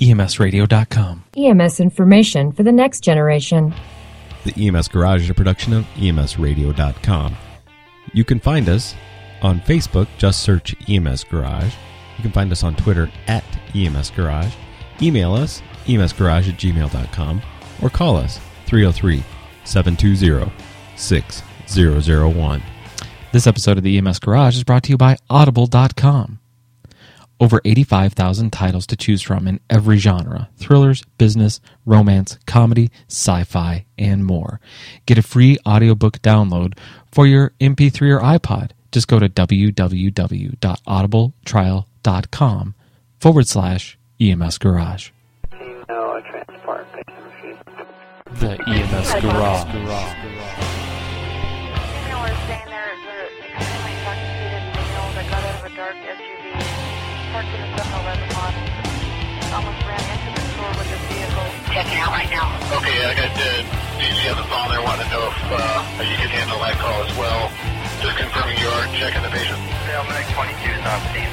EMSradio.com. EMS information for the next generation. The EMS Garage is a production of EMSradio.com. You can find us on Facebook, just search EMS Garage. You can find us on Twitter at EMS Garage. Email us, emsgarage at gmail.com, or call us 303 720 6001. This episode of the EMS Garage is brought to you by Audible.com. Over 85,000 titles to choose from in every genre thrillers, business, romance, comedy, sci fi, and more. Get a free audiobook download for your MP3 or iPod. Just go to www.audibletrial.com forward slash EMS Garage. No, transport picking machine. The EMS Garage. Checking out right now. Okay, I got the DG on the phone there wanting to know if uh, you can handle that call as well. Just confirming you are checking the patient. Salmonic 22 is on scene.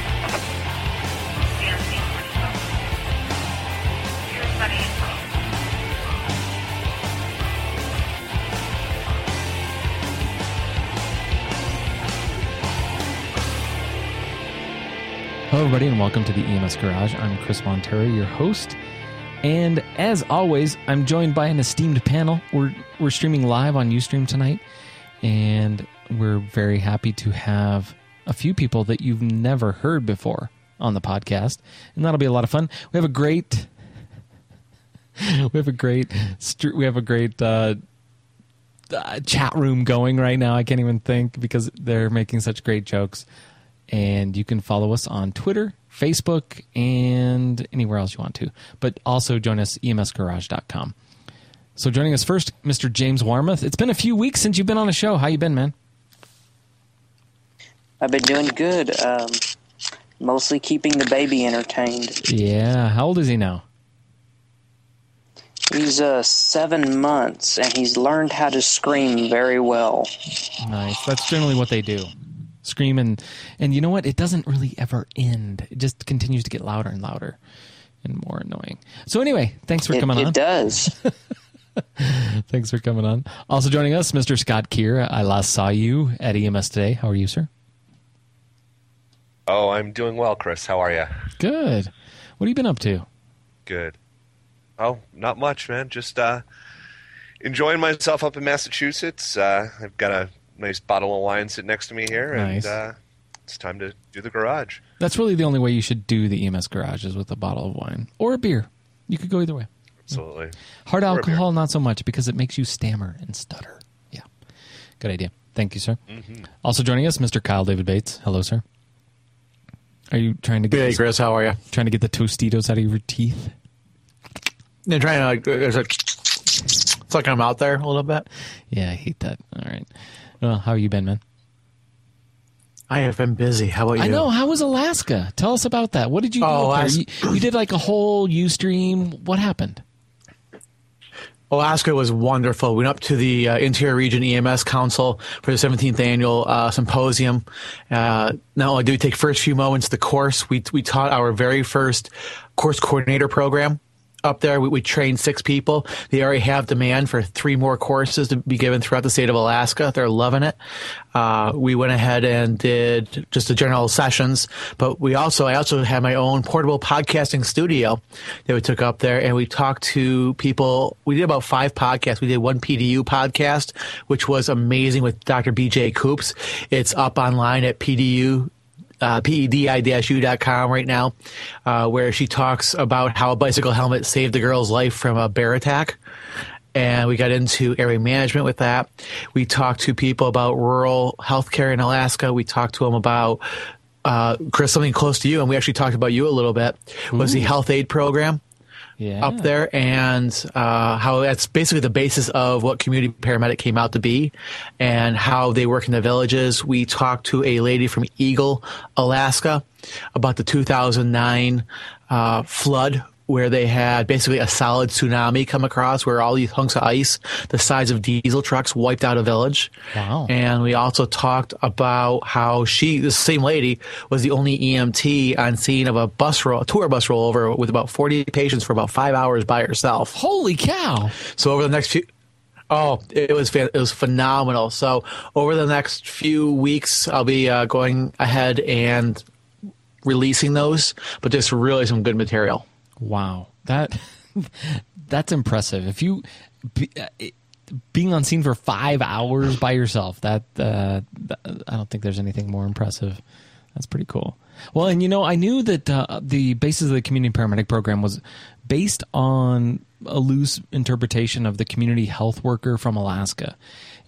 Hello, everybody, and welcome to the EMS Garage. I'm Chris Montera, your host. And as always, I'm joined by an esteemed panel. We're, we're streaming live on Ustream tonight, and we're very happy to have a few people that you've never heard before on the podcast, and that'll be a lot of fun. We have a great, we have a great, we have a great uh, uh, chat room going right now. I can't even think because they're making such great jokes. And you can follow us on Twitter, Facebook, and anywhere else you want to. But also join us emsgarage.com. So joining us first, Mr. James Warmuth. It's been a few weeks since you've been on a show. How you been, man? I've been doing good. Um, mostly keeping the baby entertained. Yeah. How old is he now? He's uh, seven months and he's learned how to scream very well. Nice. That's generally what they do. Scream and and you know what? It doesn't really ever end. It just continues to get louder and louder and more annoying. So anyway, thanks for It, coming it on. does. Thanks for coming on. Also joining us, Mr. Scott Kier. I last saw you at EMS today. How are you, sir? Oh, I'm doing well, Chris. How are you? Good. What have you been up to? Good. Oh, not much, man. Just uh, enjoying myself up in Massachusetts. Uh, I've got a nice bottle of wine sitting next to me here, Nice. and uh, it's time to do the garage. That's really the only way you should do the EMS garage is with a bottle of wine or a beer. You could go either way. Absolutely. Hard Or alcohol, not so much because it makes you stammer and stutter. Yeah. Good idea. Thank you, sir. Mm-hmm. Also joining us, Mr. Kyle David Bates. Hello, sir. Are you trying to get Hey, Chris, how are you? trying to get the Tostitos out of your teeth? I'm trying to like, there's like, sucking them out there a little bit. Yeah, I hate that. All right. Well, how have you been, man? I have been busy. How about you? I know. How was Alaska? Tell us about that. What did you do? Oh, up there? You, you did like a whole UStream. What happened? Alaska was wonderful. We went up to the uh, Interior Region EMS Council for the 17th annual uh, symposium. Uh, not only did we take first few moments of the course, we we taught our very first course coordinator program. Up there, we, we trained six people. They already have demand for three more courses to be given throughout the state of Alaska. They're loving it. Uh, we went ahead and did just the general sessions, but we also, I also had my own portable podcasting studio that we took up there and we talked to people. We did about five podcasts. We did one PDU podcast, which was amazing with Dr. BJ Coops. It's up online at PDU uh, pedi-u.com right now, uh, where she talks about how a bicycle helmet saved the girl's life from a bear attack. And we got into area management with that. We talked to people about rural healthcare in Alaska. We talked to them about, uh, Chris, something close to you, and we actually talked about you a little bit, was the health aid program Yeah. up there and uh, how that's basically the basis of what community paramedic came out to be and how they work in the villages. We talked to a lady from Eagle, Alaska about the 2009 uh, flood where they had basically a solid tsunami come across where all these hunks of ice the size of diesel trucks wiped out a village. Wow. And we also talked about how she, the same lady, was the only EMT on scene of a bus roll, a tour bus rollover with about 40 patients for about five hours by herself. Holy cow! So over the next few, oh, it was fan- it was phenomenal. So over the next few weeks, I'll be uh, going ahead and releasing those, but just really some good material. Wow, that that's impressive. If you be, uh, being on scene for five hours by yourself, that, uh, that I don't think there's anything more impressive. That's pretty cool. Well, and you know, I knew that uh, the basis of the community paramedic program was based on a loose interpretation of the community health worker from Alaska.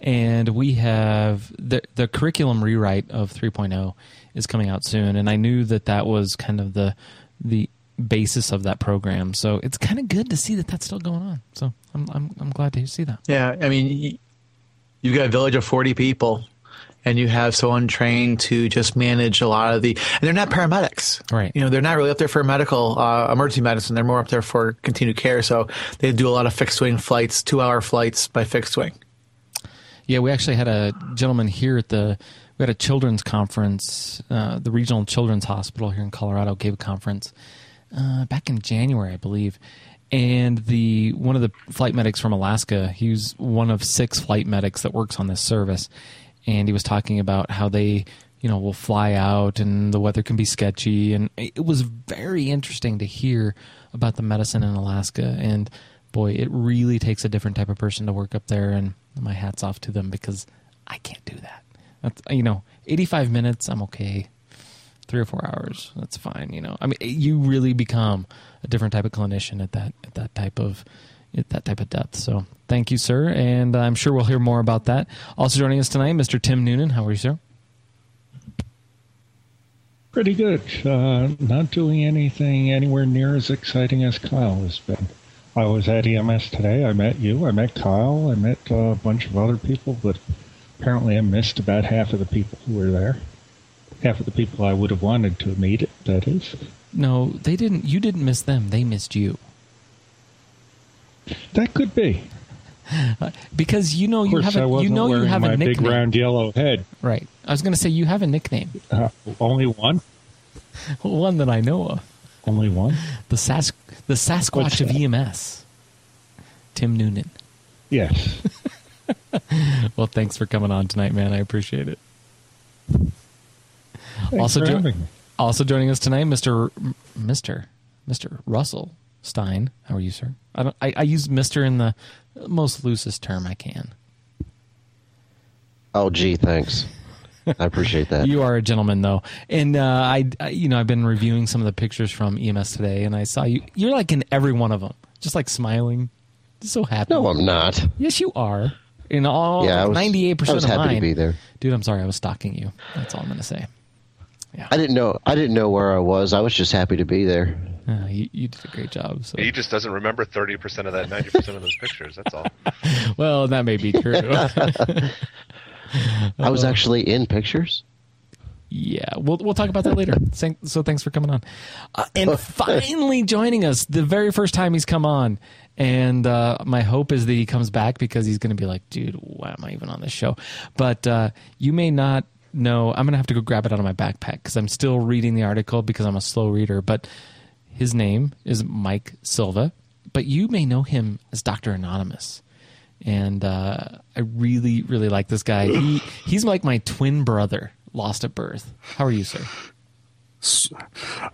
And we have the the curriculum rewrite of 3.0 is coming out soon, and I knew that that was kind of the the basis of that program. So it's kind of good to see that that's still going on. So I'm I'm I'm glad to see that. Yeah, I mean, you've got a village of 40 people, and you have someone trained to just manage a lot of the, and they're not paramedics. Right. You know, they're not really up there for medical, uh, emergency medicine. They're more up there for continued care. So they do a lot of fixed wing flights, two hour flights by fixed wing. Yeah, we actually had a gentleman here at the we had a children's conference. Uh, the regional children's hospital here in Colorado gave a conference uh, back in January, I believe. And the one of the flight medics from Alaska, he was one of six flight medics that works on this service, and he was talking about how they, you know, will fly out and the weather can be sketchy, and it was very interesting to hear about the medicine in Alaska. And boy, it really takes a different type of person to work up there, and my hats off to them because I can't do that. That's you know, eighty-five minutes, I'm okay three or four hours. That's fine. You know, I mean, you really become a different type of clinician at that at that type of at that type of depth. So, thank you, sir, and I'm sure we'll hear more about that. Also joining us tonight, Mr. Tim Noonan. How are you, sir? Pretty good. Uh, not doing anything anywhere near as exciting as Kyle has been. I was at EMS today. I met you. I met Kyle. I met a bunch of other people, but apparently I missed about half of the people who were there. Half of the people I would have wanted to meet, that is. No, they didn't. You didn't miss them. They missed you That could be. because you know you have a, you know you have a big nickname. round yellow head. Right. I was going to say you have a nickname, Uh, only one? one that I know of. Only one? The Sas the Sasquatch What's of that? EMS. Tim Noonan. Yes. Well, thanks for coming on tonight, man. I appreciate it. Thanks also, jo- also joining us tonight, Mister Mister Mister Russell Stine. How are you, sir? I don't. I, I use Mister in the most loosest term I can. Oh, gee, thanks. I appreciate that. You are a gentleman, though, and uh, I, I, you know, I've been reviewing some of the pictures from EMS today, and I saw you. You're like in every one of them, just like smiling, just so happy. no, I'm not. Yes, you are. In all Yeah, I was- ninety-eight I percent was of happy to be there. dude. I'm sorry, I was stalking you. That's all I'm gonna say. I didn't know. I didn't know where I was. I was just happy to be there. Uh, you, you did a great job. So. He just doesn't remember 30% of that 90% of those pictures. That's all. Well, that may be true. I was actually in pictures. yeah, we'll we'll talk about that later. So thanks for coming on, uh, and finally joining us the very first time he's come on. And uh, my hope is that he comes back because he's going to be like, dude, why am I even on this show? But uh, you may not know. I'm going to have to go grab it out of my backpack because I'm still reading the article because I'm a slow reader. But his name is Mike Sevilla, but you may know him as Doctor Anonymous. And uh, I really, really like this guy. He he's like my twin brother, lost at birth. How are you, sir?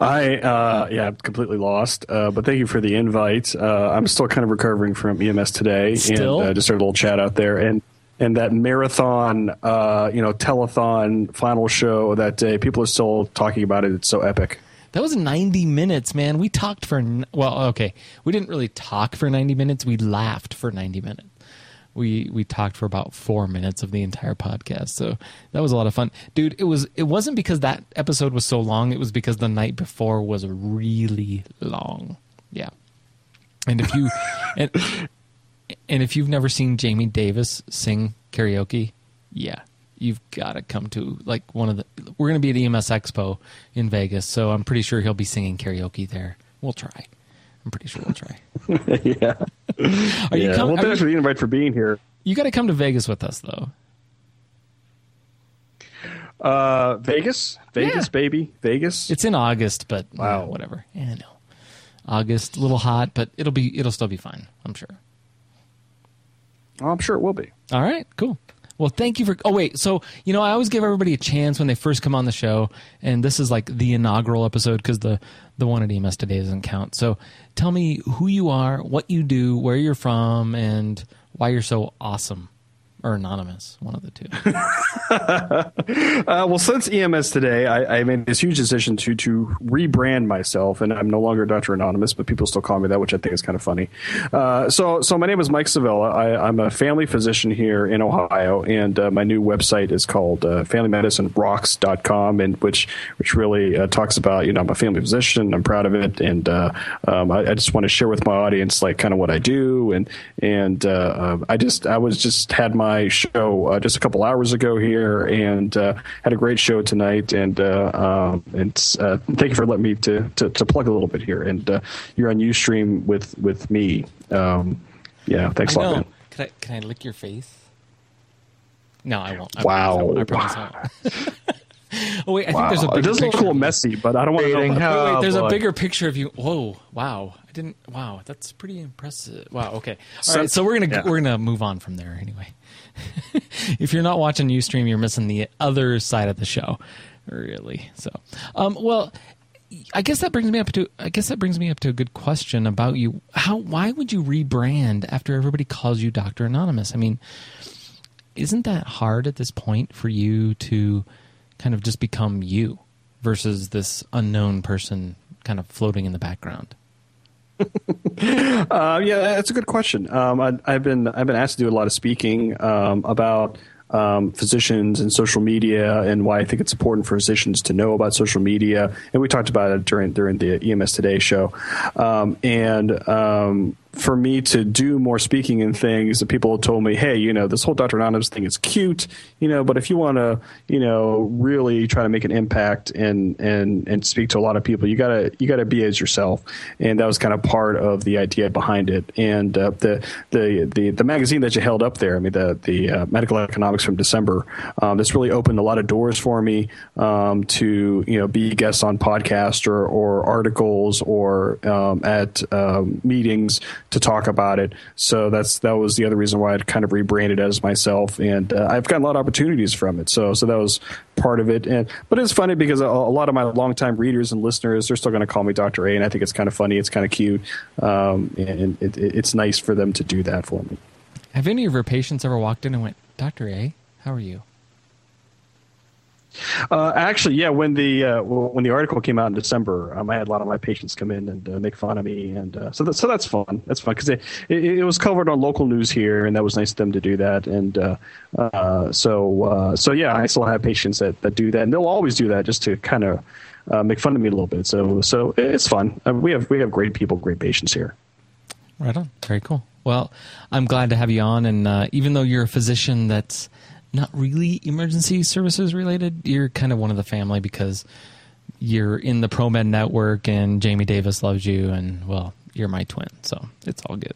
I uh, yeah, completely lost. Uh, but thank you for the invite. Uh, I'm still kind of recovering from EMS today, Still? and uh, just started a little chat out there, and and that marathon, uh, you know, telethon final show that day. People are still talking about it. It's so epic. That was 90 minutes, man. We talked for n- well, okay. We didn't really talk for 90 minutes. We laughed for 90 minutes. We we talked for about 4 minutes of the entire podcast. So that was a lot of fun. Dude, it was it wasn't because that episode was so long, it was because the night before was really long. Yeah. And if you and and if you've never seen Jamie Davis sing karaoke, yeah, you've got to come to like one of the. We're going to be at EMS Expo in Vegas, so I'm pretty sure he'll be singing karaoke there. We'll try. I'm pretty sure we'll try. yeah. Are you yeah. com- well, thanks for the invite for being here. You got to come to Vegas with us, though. Uh, Vegas, Vegas, Yeah. baby, Vegas. It's in August, but wow, Wow. whatever. Yeah, I know. August, a little hot, but it'll be it'll still be fine. I'm sure. I'm sure it will be. All right, cool. Well, thank you for. Oh wait, so you know I always give everybody a chance when they first come on the show, and this is like the inaugural episode because the the one at EMS today doesn't count. So tell me who you are, what you do, where you're from, and why you're so awesome or anonymous. One of the two. Uh, well, since EMS today, I, I made this huge decision to to rebrand myself, and I'm no longer Doctor Anonymous, but people still call me that, which I think is kind of funny. Uh, so, so my name is Mike Sevilla. I, I'm a family physician here in Ohio, and uh, my new website is called uh, FamilyMedicineRocks.com, and which which really uh, talks about you know I'm a family physician. I'm proud of it, and uh, um, I, I just want to share with my audience like kind of what I do, and and uh, uh, I just I was just had my show uh, just a couple hours ago here, and uh, had a great show tonight, and uh, um, and uh, thank you for letting me to, to to plug a little bit here, and uh, you're on UStream with with me. Um, yeah, thanks a I lot, know. man. Can I can I lick your face? No, I won't. I Wow. promise I, promise I won't. oh wait, I Wow. think there's a it bigger does look a picture. little of you. messy, but I don't want to know. huh? Wait, wait, Oh, there's a bigger picture of you. Whoa, wow! I didn't. Wow, that's pretty impressive. Wow. Okay. All So- right. So we're gonna yeah. we're gonna move on from there anyway. if you're not watching UStream, you're missing the other side of the show, really. So, um, well, I guess that brings me up to I guess that brings me up to a good question about you. How why would you rebrand after everybody calls you Doctor Anonymous? I mean, isn't that hard at this point for you to kind of just become you versus this unknown person kind of floating in the background? Uh, yeah, that's a good question. Um, I, I've been I've been asked to do a lot of speaking um, about um, physicians and social media and why I think it's important for physicians to know about social media. And we talked about it during during the EMS Today show. Um, and um, for me to do more speaking and things, that people told me, hey, you know, this whole Dr. Anonymous thing is cute, you know, but if you want to, you know, really try to make an impact and and and speak to a lot of people, you gotta you gotta be as yourself, and that was kind of part of the idea behind it. And uh, the, the the the magazine that you held up there, I mean, the the uh, medical economics from December, um, this really opened a lot of doors for me um, to you know be guests on podcasts or or articles or um, at um, meetings to talk about it. So that's that was the other reason why I'd kind of rebranded as myself, and uh, I've gotten a lot of opportunities from it. So so that was part of it. And but it's funny because a, a lot of my longtime readers and listeners they're still going to call me Dr. A, and I think it's kind of funny. It's kind of cute, um, and it, it's nice for them to do that for me. Have any of your patients ever walked in and went, Doctor A, how are you? Uh, actually, yeah. When the uh, when the article came out in December, um, I had a lot of my patients come in and uh, make fun of me, and uh, so that, so that's fun. That's fun because it, it, it was covered on local news here, and that was nice of them to do that. And uh, uh, so so yeah, I still have patients that, that do that, and they'll always do that just to kind of make fun of me a little bit. So so it's fun. We have we have great people, great patients here. Right on. Very cool. Well, I'm glad to have you on. And even though you're a physician that's not really emergency services related, you're kind of one of the family because you're in the ProMed network and Jamie Davis loves you. And, well, you're my twin. So it's all good.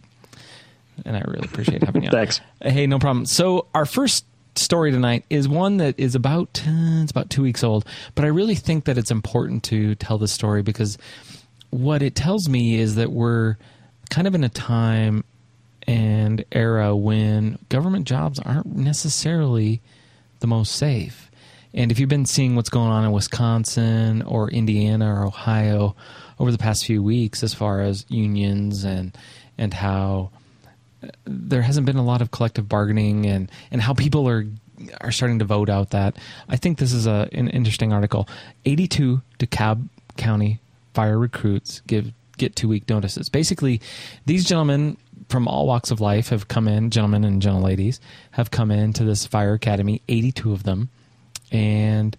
And I really appreciate having you on. Thanks. Hey, no problem. So our first story tonight is one that is about uh, it's about two weeks old, but I really think that it's important to tell this story because what it tells me is that we're kind of in a time and era when government jobs aren't necessarily the most safe. And if you've been seeing what's going on in Wisconsin or Indiana or Ohio over the past few weeks, as far as unions and and how uh, there hasn't been a lot of collective bargaining and, and how people are are starting to vote out that. I think this is a, an interesting article. 82 DeKalb County fire recruits give get two week notices. Basically, these gentlemen from all walks of life have come in, gentlemen and gentle ladies, have come into this fire academy, 82 of them, and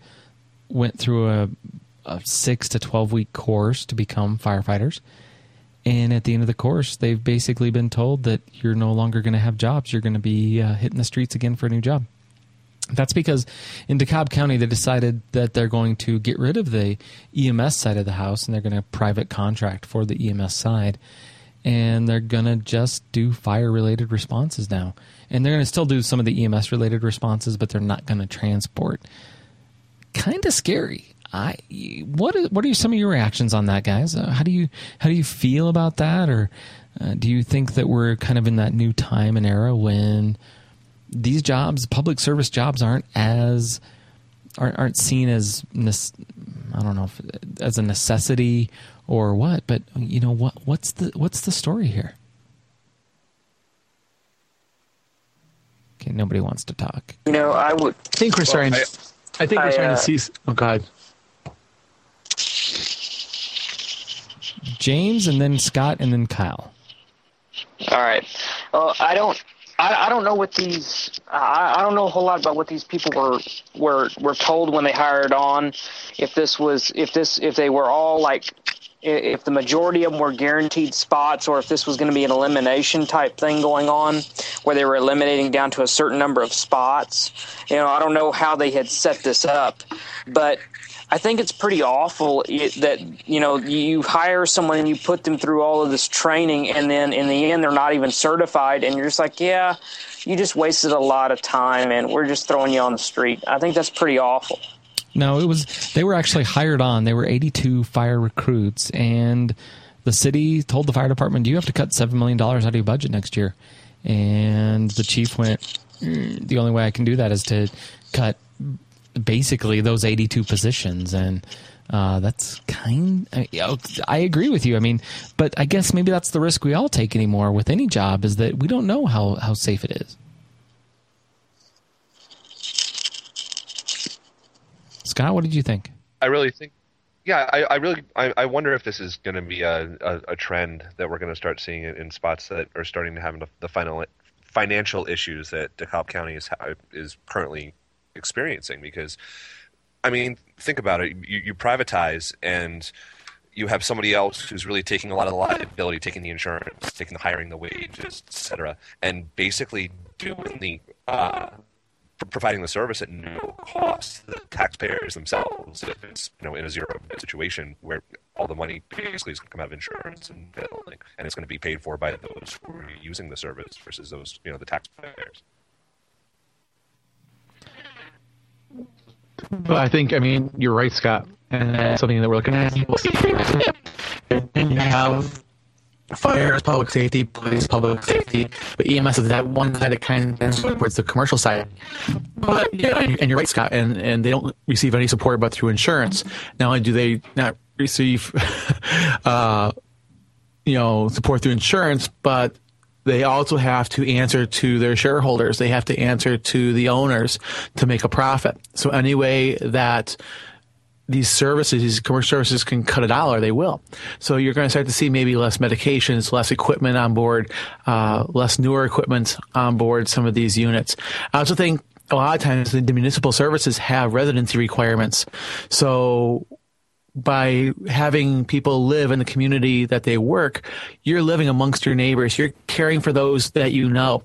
went through a, a six to 12 week course to become firefighters. And at the end of the course, they've basically been told that you're no longer going to have jobs. You're going to be uh, hitting the streets again for a new job. That's because in DeKalb County, they decided that they're going to get rid of the EMS side of the house and they're going to private contract for the EMS side. And they're to just do fire related responses now. And they're to still do some of the EMS related responses, but they're not to transport. Kind of scary. I what are, what are some of your reactions on that, guys? Uh, how do you how do you feel about that, or uh, do you think that we're kind of in that new time and era when these jobs, public service jobs, aren't as aren't, aren't seen as I don't know as a necessity or what, but you know what what's the what's the story here? Okay, nobody wants to talk. You know, I would. I think we're starting. I- I think we're I, starting uh, to see. Oh God. James and then Scott and then Kyle. All right. Uh, I don't. I, I don't know what these. I, I don't know a whole lot about what these people were were were told when they hired on. If this was, if this, if they were all like, i- if the majority of them were guaranteed spots, or if this was going to be an elimination type thing going on, where they were eliminating down to a certain number of spots. You know, I don't know how they had set this up, but I think it's pretty awful that you know you hire someone and you put them through all of this training, and then in the end they're not even certified, and you're just like, yeah, you just wasted a lot of time, and we're just throwing you on the street. I think that's pretty awful. No, it was they were actually hired on. They were 82 fire recruits, and the city told the fire department, "You have to cut seven million dollars out of your budget next year." And the chief went, "Mm, "The only way I can do that is to cut basically those 82 positions." And uh, that's kind. I, I agree with you. I mean, but I guess maybe that's the risk we all take anymore with any job is that we don't know how how safe it is. Scott, what did you think? I really think, yeah, I, I really, I, I wonder if this is going to be a, a, a trend that we're going to start seeing in, spots that are starting to have the, final financial issues that DeKalb County is is currently experiencing. Because, I mean, think about it: you, you privatize and you have somebody else who's really taking a lot of the liability, taking the insurance, taking the hiring, the wages, et cetera, and basically doing the uh, providing the service at no cost to the taxpayers themselves if it's you know in a zero situation where all the money basically is going to come out of insurance and billing and it's going to be paid for by those who are using the service versus those you know the taxpayers But I think, I mean, you're right, Scott, and that's something that we're looking at. And have fire is public safety, police public safety, but EMS is that one side that kind of bends towards the commercial side. But yeah, and you're right, Scott, and and they don't receive any support but through insurance. Not only do they not receive, uh, you know, support through insurance, but they also have to answer to their shareholders. They have to answer to the owners to make a profit. So any way that these services, these commercial services can cut a dollar, they will. So you're going to start to see maybe less medications, less equipment on board, uh, less newer equipment on board some of these units. I also think a lot of times the municipal services have residency requirements. So by having people live in the community that they work, you're living amongst your neighbors. You're caring for those that you know.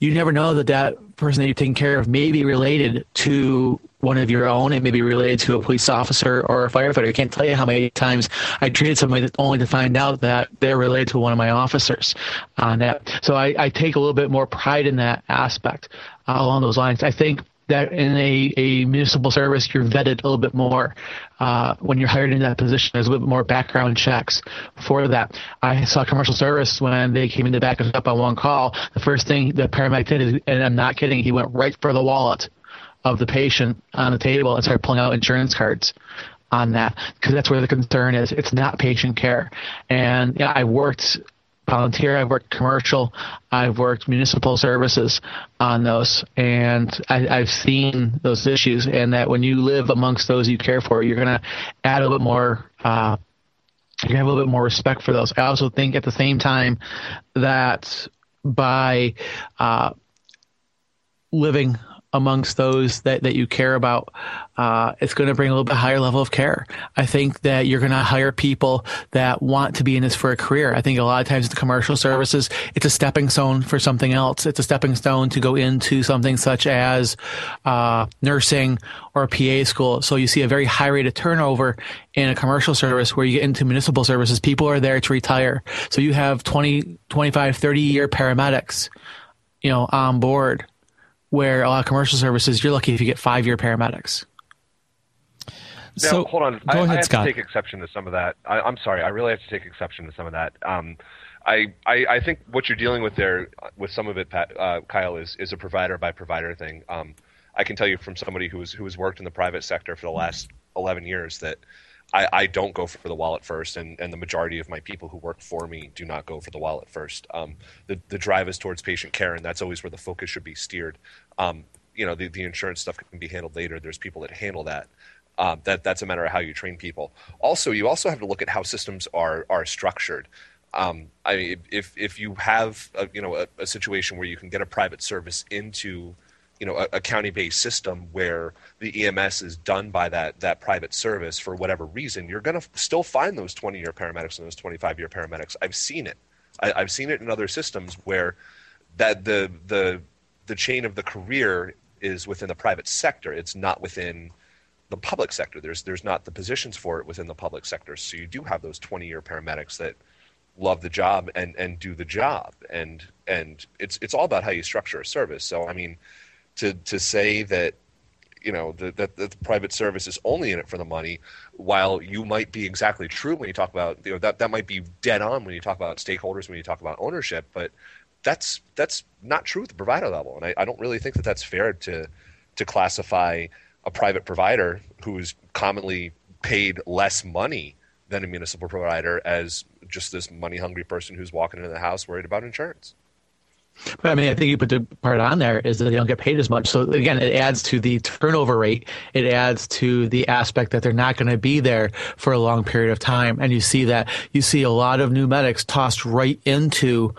You never know that that person that you're taking care of may be related to one of your own. It may be related to a police officer or a firefighter. I can't tell you how many times I treated somebody only to find out that they're related to one of my officers on that. So I, I take a little bit more pride in that aspect uh, along those lines. I think that in a, a municipal service, you're vetted a little bit more. Uh, when you're hired in that position, there's a little bit more background checks for that. I saw commercial service when they came in to back us up on one call. The first thing the paramedic did, is, and I'm not kidding, he went right for the wallet of the patient on the table and started pulling out insurance cards on that because that's where the concern is. It's not patient care. And yeah, I worked volunteer, I've worked commercial, I've worked municipal services on those, and I, I've seen those issues. And that when you live amongst those you care for, you're going to add a little bit more. Uh, to have a little bit more respect for those. I also think at the same time that by uh, living amongst those that, that you care about, uh, it's going to bring a little bit higher level of care. I think that you're going to hire people that want to be in this for a career. I think a lot of times the commercial services, it's a stepping stone for something else. It's a stepping stone to go into something such as uh, nursing or PA school. So you see a very high rate of turnover in a commercial service where you get into municipal services. People are there to retire. So you have 20, 25, 30 year paramedics, you know, on board where a lot of commercial services, you're lucky if you get five year paramedics. Now, So- hold on. go I, ahead, I have Scott. to take exception to some of that. I, I'm sorry. I really have to take exception to some of that. Um, I, I, I think what you're dealing with there, uh, with some of it, Pat, uh, Kyle, is is a provider by provider thing. Um, I can tell you from somebody who's who has worked in the private sector for the last 11 years that I, I don't go for the wallet first, and, and the majority of my people who work for me do not go for the wallet first. Um, the the drive is towards patient care, and that's always where the focus should be steered. Um, you know, the, the insurance stuff can be handled later. There's people that handle that. Um, that that's a matter of how you train people. Also, you also have to look at how systems are are structured. Um, I mean, if if you have a, you know a, a situation where you can get a private service into you know a, a county-based system where the EMS is done by that that private service for whatever reason, you're going to still find those 20-year paramedics and those 25-year paramedics. I've seen it. I, I've seen it in other systems where that the the the chain of the career is within the private sector. It's not within the public sector. There's there's not the positions for it within the public sector. So you do have those 20 year paramedics that love the job and, and do the job. And and it's it's all about how you structure a service. So I mean, to to say that you know that, that the private service is only in it for the money, while you might be exactly true when you talk about you know that that might be dead on when you talk about stakeholders when you talk about ownership, but that's that's not true at the provider level, and I, I don't really think that that's fair to to classify a private provider who is commonly paid less money than a municipal provider as just this money hungry person who's walking into the house worried about insurance. But I mean, I think you put the part on there is that they don't get paid as much. So again, it adds to the turnover rate. It adds to the aspect that they're not going to be there for a long period of time. And you see that you see a lot of new medics tossed right into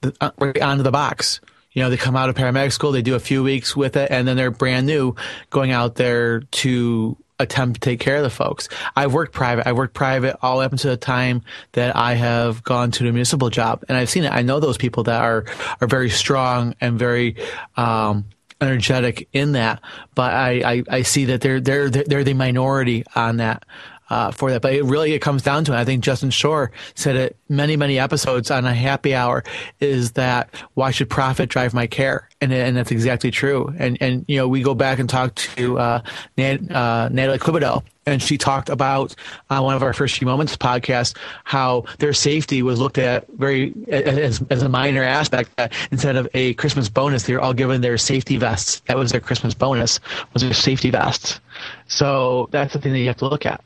the, uh, right onto the box. You know, they come out of paramedic school, they do a few weeks with it, and then they're brand new going out there to attempt to take care of the folks. I've worked private. I worked private all up until the time that I have gone to the municipal job, and I've seen it. I know those people that are are very strong and very um, energetic in that, but I, I, I see that they're they're they're the minority on that. Uh, for that, but it really it comes down to it. I think Justin Schorr said it many many episodes on a happy hour is that why should profit drive my care, and and that's exactly true. And and you know we go back and talk to uh, uh, Natalie Clibadel, and she talked about on one of our first few moments podcast how their safety was looked at very as, as a minor aspect. That instead of a Christmas bonus, they were all given their safety vests. That was their Christmas bonus was their safety vests. So that's the thing that you have to look at.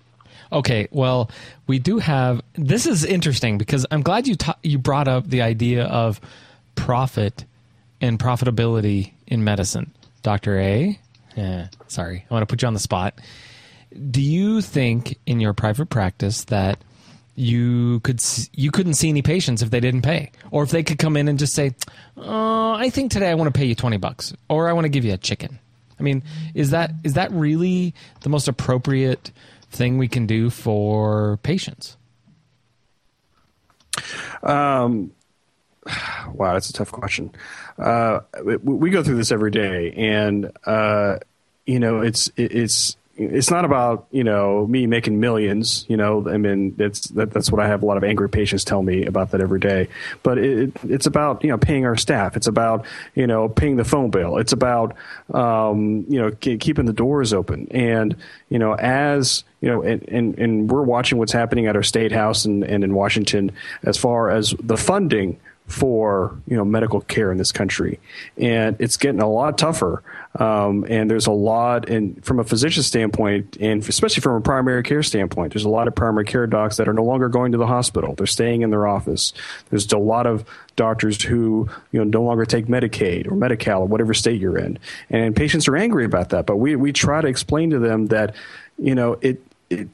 Okay, well, we do have. This is interesting because I'm glad you ta- you brought up the idea of profit and profitability in medicine, Doctor A. Yeah, sorry, I want to put you on the spot. Do you think in your private practice that you could you couldn't see any patients if they didn't pay, or if they could come in and just say, "Oh, I think today I want to pay you twenty bucks, or I want to give you a chicken." I mean, is that is that really the most appropriate thing we can do for patients? Um, wow, that's a tough question. Uh, we, we go through this every day, and uh, you know, it's it, it's it's not about you know me making millions. You know, I mean, that's that, that's what I have a lot of angry patients tell me about that every day. But it, it's about you know paying our staff. It's about you know paying the phone bill. It's about um, you know ke- keeping the doors open. And you know, as you know, and, and, and we're watching what's happening at our state house and, and in Washington as far as the funding for you know medical care in this country, and it's getting a lot tougher. Um, and there's a lot, and from a physician standpoint, and especially from a primary care standpoint, there's a lot of primary care docs that are no longer going to the hospital; they're staying in their office. There's a lot of doctors who you know no longer take Medicaid or Medi-Cal or whatever state you're in, and patients are angry about that. But we we try to explain to them that you know it, it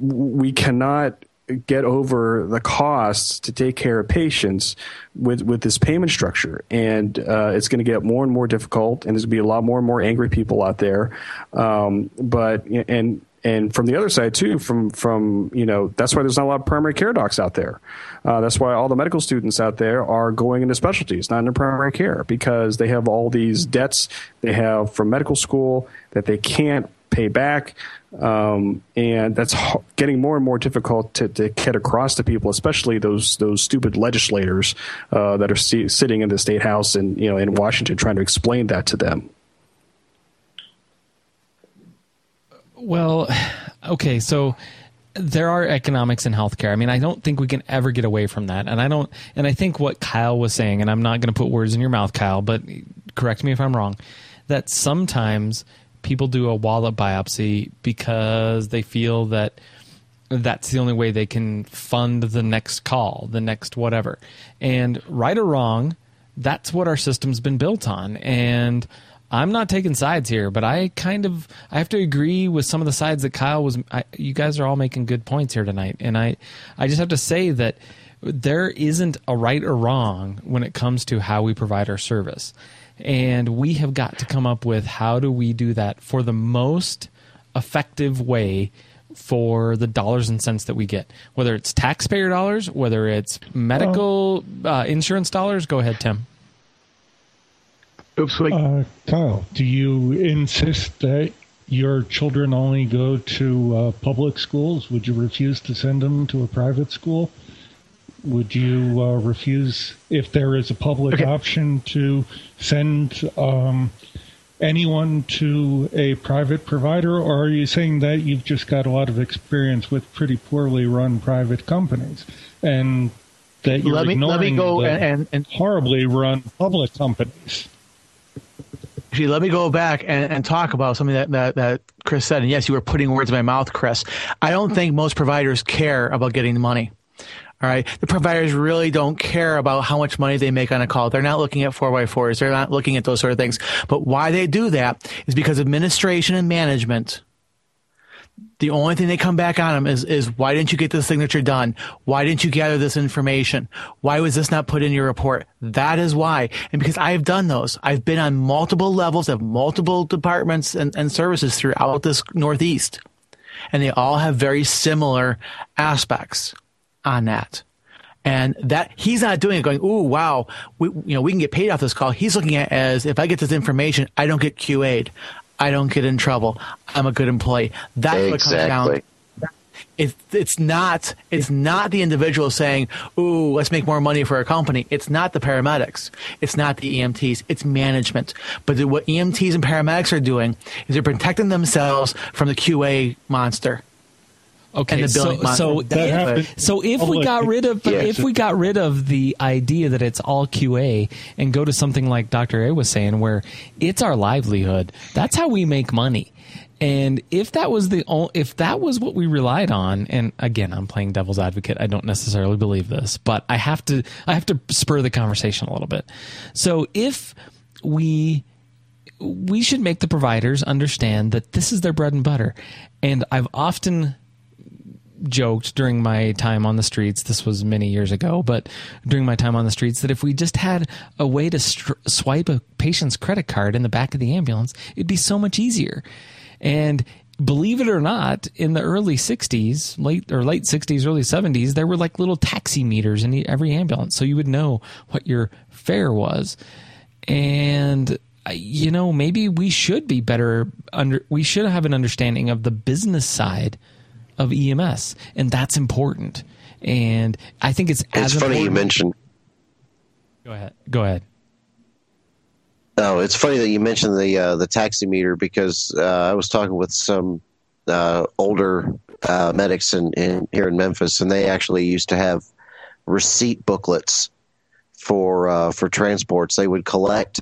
we cannot get over the costs to take care of patients with with this payment structure, and uh, it's going to get more and more difficult, and there's going to be a lot more and more angry people out there. Um, but and and from the other side too, from from you know that's why there's not a lot of primary care docs out there. Uh, that's why all the medical students out there are going into specialties, not into primary care, because they have all these debts they have from medical school that they can't pay back. Um, and that's getting more and more difficult to, to get across to people, especially those those stupid legislators uh, that are see, sitting in the state house and you know in Washington trying to explain that to them. Well, okay, so there are economics in healthcare. I mean, I don't think we can ever get away from that. And I don't and I think what Kyle was saying, and I'm not going to put words in your mouth, Kyle, but correct me if I'm wrong, that sometimes people do a wallet biopsy because they feel that that's the only way they can fund the next call, the next whatever. And right or wrong, that's what our system's been built on. And I'm not taking sides here, but I kind of I have to agree with some of the sides that Kyle was. I, you guys are all making good points here tonight, and I I just have to say that there isn't a right or wrong when it comes to how we provide our service, and we have got to come up with how do we do that for the most effective way for the dollars and cents that we get, whether it's taxpayer dollars, whether it's medical uh, insurance dollars. Go ahead, Tim. Oops, wait. Uh, Kyle, do you insist that your children only go to uh, public schools? Would you refuse to send them to a private school? Would you uh, refuse, if there is a public Okay. option, to send um, anyone to a private provider? Or are you saying that you've just got a lot of experience with pretty poorly run private companies and that you're Let me- let me ignoring go the and- and- horribly run public companies? Actually, let me go back and, and talk about something that, that, that Chris said. And yes, you were putting words in my mouth, Chris. I don't think most providers care about getting the money. All right. The providers really don't care about how much money they make on a call. They're not looking at 4x4s. They're not looking at those sort of things. But why they do that is because administration and management the only thing they come back on them is, is why didn't you get this signature done? Why didn't you gather this information? Why was this not put in your report? That is why. And because I've done those, I've been on multiple levels of multiple departments and, and services throughout this Northeast. And they all have very similar aspects on that. And that he's not doing it going, ooh, wow, we, you know, we can get paid off this call. He's looking at it as if I get this information, I don't get QA'd. I don't get in trouble. I'm a good employee. That's what it comes down. It's it's not it's not the individual saying, "Ooh, let's make more money for our company." It's not the paramedics. It's not the EMTs. It's management. But the- what EMTs and paramedics are doing is they're protecting themselves from the QA monster. Okay, and the billing so so That's if, so if oh, we got rid of Yes. if we got rid of the idea that it's all QA and go to something like Dr. A was saying, where it's our livelihood, that's how we make money. And if that was the o- if that was what we relied on, and again, I'm playing devil's advocate. I don't necessarily believe this, but I have to I have to spur the conversation a little bit. So if we we should make the providers understand that this is their bread and butter. And I've often joked during my time on the streets, this was many years ago, but during my time on the streets, that if we just had a way to str- swipe a patient's credit card in the back of the ambulance, it'd be so much easier. And believe it or not, in the early 60s, late or late 60s, early 70s, there were like little taxi meters in every ambulance. So you would know what your fare was. And uh, you know, maybe we should be better under we should have an understanding of the business side of EMS, and that's important. And I think it's as It's funny you mentioned. Go ahead. Go ahead. No, it's funny that you mentioned the uh, the taxi meter because uh, I was talking with some uh, older uh, medics in, in here in Memphis, and they actually used to have receipt booklets for uh, for transports. They would collect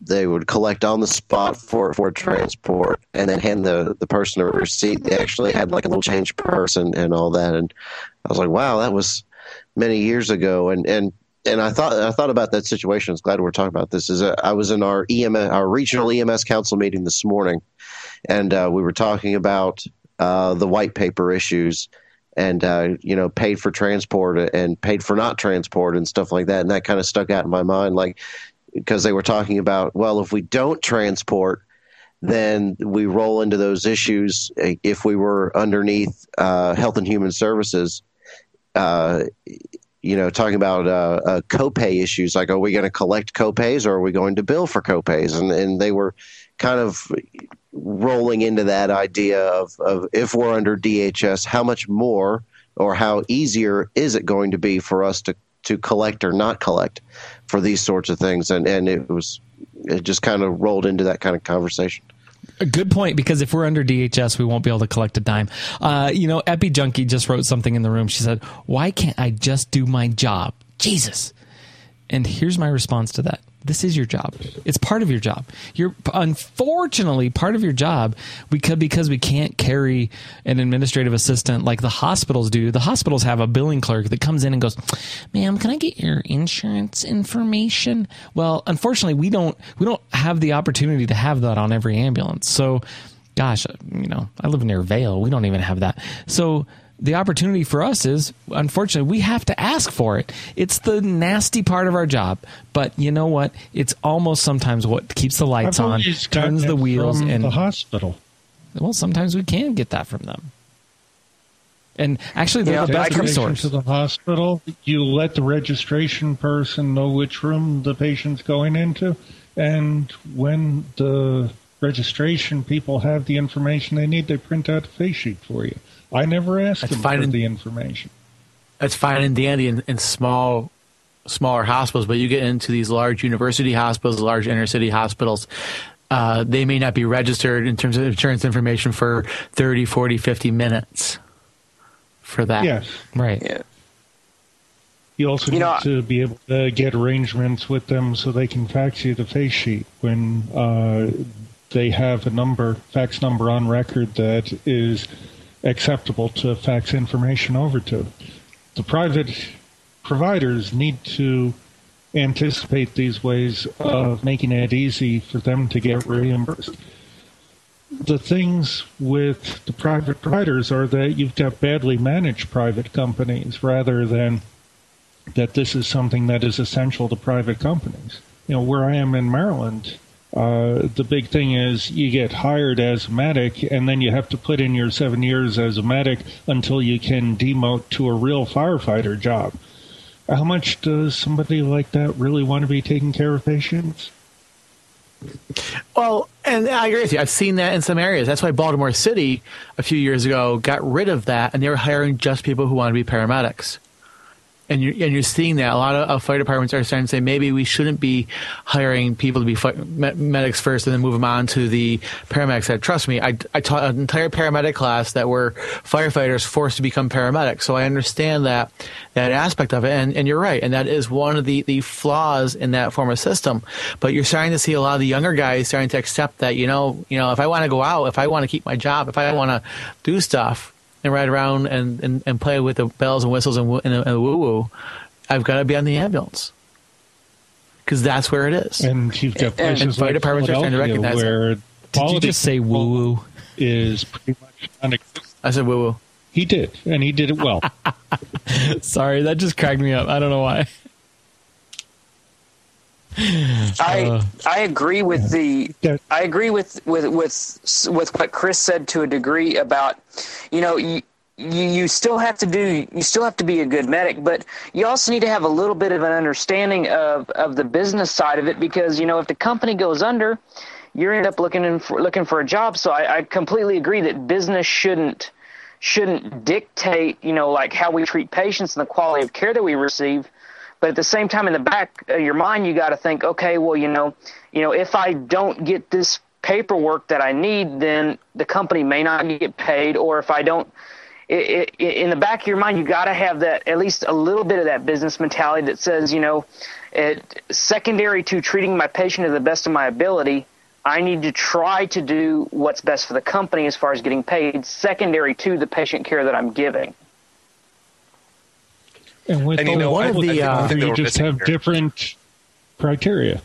they would collect on the spot for for transport, and then hand the the person a receipt. They actually had like a little change purse and, and all that, and I was like, wow, that was many years ago, and and and I thought I thought about that situation. I was glad we're talking about this. Is uh, I was in our EMS, our regional EMS council meeting this morning, and uh, we were talking about uh, the white paper issues and uh, you know paid for transport and paid for not transport and stuff like that. And that kind of stuck out in my mind, like because they were talking about well, if we don't transport, then we roll into those issues. If we were underneath uh, Health and Human Services, uh, you know, talking about uh, uh, copay issues, like are we going to collect copays or are we going to bill for copays? And and they were kind of rolling into that idea of, of if we're under DHS, how much more or how easier is it going to be for us to to collect or not collect for these sorts of things? And and it was it just kind of rolled into that kind of conversation. A good point because if we're under DHS, we won't be able to collect a dime. Uh, you know, Epi Junkie just wrote something in the room. She said, "Why can't I just do my job?" Jesus. And here's my response to that. This is your job. It's part of your job. You're unfortunately part of your job because because we can't carry an administrative assistant like the hospitals do. The hospitals have a billing clerk that comes in and goes, "Ma'am, can I get your insurance information?" Well, unfortunately, we don't we don't have the opportunity to have that on every ambulance. So, gosh, you know, I live near Vail. We don't even have that. So the opportunity for us is unfortunately we have to ask for it it's the nasty part of our job but you know what it's almost sometimes what keeps the lights on turns the wheels from and the hospital. well sometimes we can get that from them and actually they're Yeah, the best take the patient resource to the hospital. You let the registration person know which room the patient's going into, and when the registration people have the information they need, they print out a face sheet for you. I never asked That's them fine for in- the information. That's fine and dandy in, in small, smaller hospitals, but you get into these large university hospitals, large inner city hospitals. Uh, they may not be registered in terms of insurance information for 30, 40, 50 minutes for that. Yes. Right. Yeah. You also You need know, to be able to get arrangements with them so they can fax you the face sheet when uh, they have a number, fax number on record that is acceptable to fax information over to. The private providers need to anticipate these ways of making it easy for them to get reimbursed. The things with the private providers are that you've got badly managed private companies rather than that this is something that is essential to private companies. You know, where I am in Maryland, uh, the big thing is you get hired as a medic, and then you have to put in your seven years as a medic until you can demote to a real firefighter job. How much does somebody like that really want to be taking care of patients? Well, and I agree with you. I've seen that in some areas. That's why Baltimore City a few years ago got rid of that, and they were hiring just people who want to be paramedics. And you're, and you're seeing that a lot of, of fire departments are starting to say maybe we shouldn't be hiring people to be fi- me- medics first and then move them on to the paramedics. That trust me, I, I taught an entire paramedic class that were firefighters forced to become paramedics. So I understand that that aspect of it. And, and you're right, and that is one of the, the flaws in that form of system. But you're starting to see a lot of the younger guys starting to accept that you know you know if I want to go out, if I want to keep my job, if I want to do stuff and ride around and, and, and play with the bells and whistles and, and, and woo woo, I've got to be on the ambulance because that's where it is. And you've got And- places and fire like departments are starting to Philadelphia recognize where it. Did you just say woo woo? is pretty much non-existent. I said woo woo. He did, and he did it well. Sorry, that just cracked me up. I don't know why. I I agree with the I agree with with with with what Chris said to a degree about you know you you, you still have to do you still have to be a good medic but you also need to have a little bit of an understanding of of the business side of it because you know if the company goes under you end up looking in for looking for a job. So I, I completely agree that business shouldn't shouldn't dictate you know like how we treat patients and the quality of care that we receive but at the same time in the back of your mind you got to think okay well you know you know if i don't get this paperwork that i need then the company may not get paid or if i don't it, it, in the back of your mind you got to have that at least a little bit of that business mentality that says you know it, secondary to treating my patient to the best of my ability i need to try to do what's best for the company as far as getting paid secondary to the patient care that i'm giving And with And you know, one I, of the, think, I uh, think they you just have here. different criteria.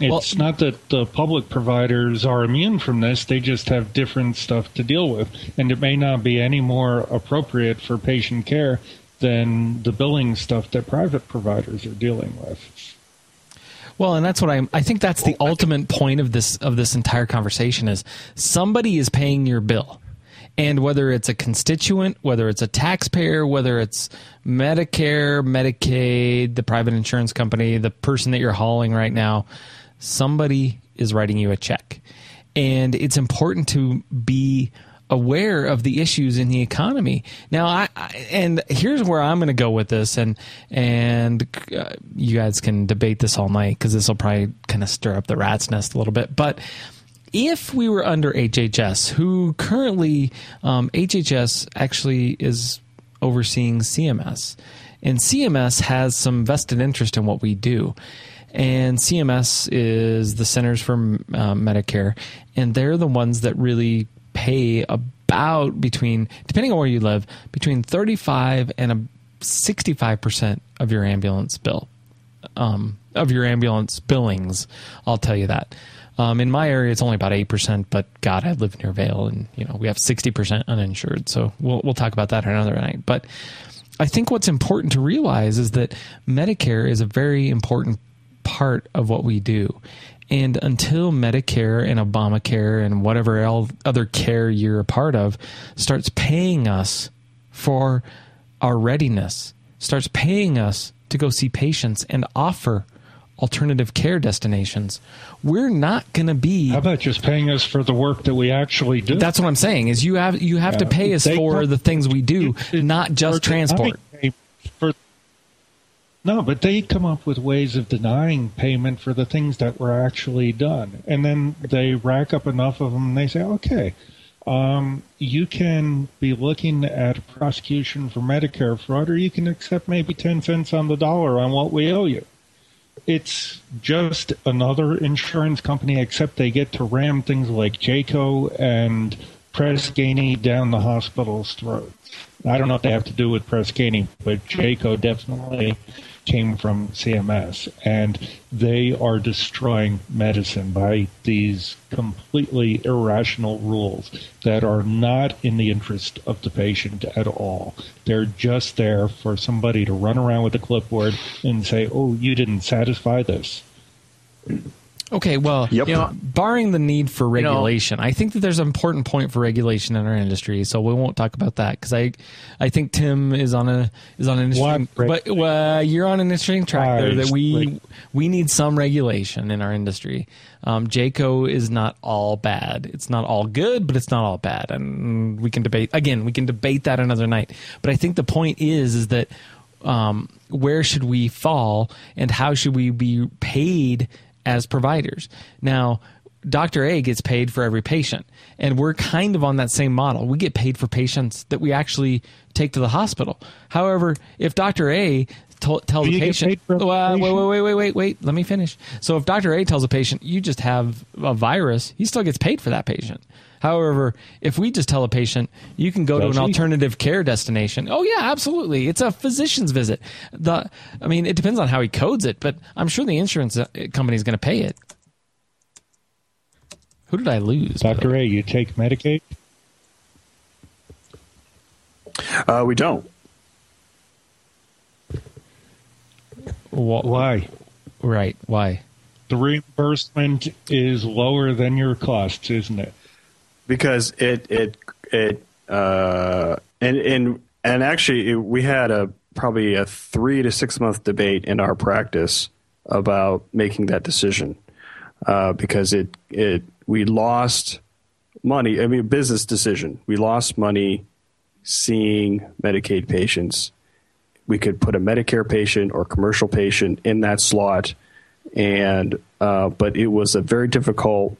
It's not that the public providers are immune from this, they just have different stuff to deal with. And it may not be any more appropriate for patient care than the billing stuff that private providers are dealing with. Well, and that's what I'm. I think that's the ultimate point of this of this entire conversation is somebody is paying your bill, and whether it's a constituent, whether it's a taxpayer, whether it's Medicare, Medicaid, the private insurance company, the person that you're hauling right now, somebody is writing you a check, and it's important to be aware of the issues in the economy. Now, I, I and here's where I'm going to go with this, and and uh, you guys can debate this all night because this will probably kind of stir up the rat's nest a little bit, but. If we were under HHS, who currently um, HHS actually is overseeing CMS, and CMS has some vested interest in what we do and CMS is the Centers for uh, Medicare, and they're the ones that really pay about between, depending on where you live, between 35 and a 65% of your ambulance bill, um, of your ambulance billings. I'll tell you that. Um, in my area, it's only about eight percent, but God, I live near Vail, and you know we have sixty percent uninsured. So we'll we'll talk about that another night. But I think what's important to realize is that Medicare is a very important part of what we do. And until Medicare and Obamacare and whatever other care you're a part of starts paying us for our readiness, starts paying us to go see patients and offer alternative care destinations, we're not going to be. How about just paying us for the work that we actually do? That's what I'm saying. Is you have you have Yeah. to pay us They for the things we do, not just transport. for- no, but they come up with ways of denying payment for the things that were actually done, and then they rack up enough of them, and they say, "Okay, um, you can be looking at prosecution for Medicare fraud, or you can accept maybe ten cents on the dollar on what we owe you." It's just another insurance company, except they get to ram things like JCAHO and Press Ganey down the hospital's throats. I don't know if they have to do with Press Ganey, but JCAHO definitely came from CMS, and they are destroying medicine by these completely irrational rules that are not in the interest of the patient at all. They're just there for somebody to run around with a clipboard and say, "Oh, you didn't satisfy this." Okay, well, Yep. you know, barring the need for know- regulation, I think that there's an important point for regulation in our industry. So we won't talk about that because I, I think Tim is on a is on an interesting, but well, you're on an interesting track there that we Like- we need some regulation in our industry. Um, JCAHO is not all bad. It's not all good, but it's not all bad, and we can debate again. We can debate that another night. But I think the point is is that um, where should we fall and how should we be paid as providers? Now, Dr. A gets paid for every patient, and we're kind of on that same model. We get paid for patients that we actually take to the hospital. However, if Dr. A tells a patient, paid for every well, wait, patient? wait, wait, wait, wait, wait, let me finish. So if Dr. A tells a patient, you just have a virus, he still gets paid for that patient. However, if we just tell a patient you can go to an he? alternative care destination, oh yeah, absolutely, it's a physician's visit. The, I mean, it depends on how he codes it, but I'm sure the insurance uh, company is going to pay it. Who did I lose? Doctor way? A, you take Medicaid? Uh, we don't. Wha- Why? Right? Why? The reimbursement is lower than your costs, isn't it? Because it it it uh and and and actually it, we had a probably a three to six month debate in our practice about making that decision uh, because it it we lost money. I mean, a business decision. We lost money seeing Medicaid patients. We could put a Medicare patient or commercial patient in that slot, and uh, but it was a very difficult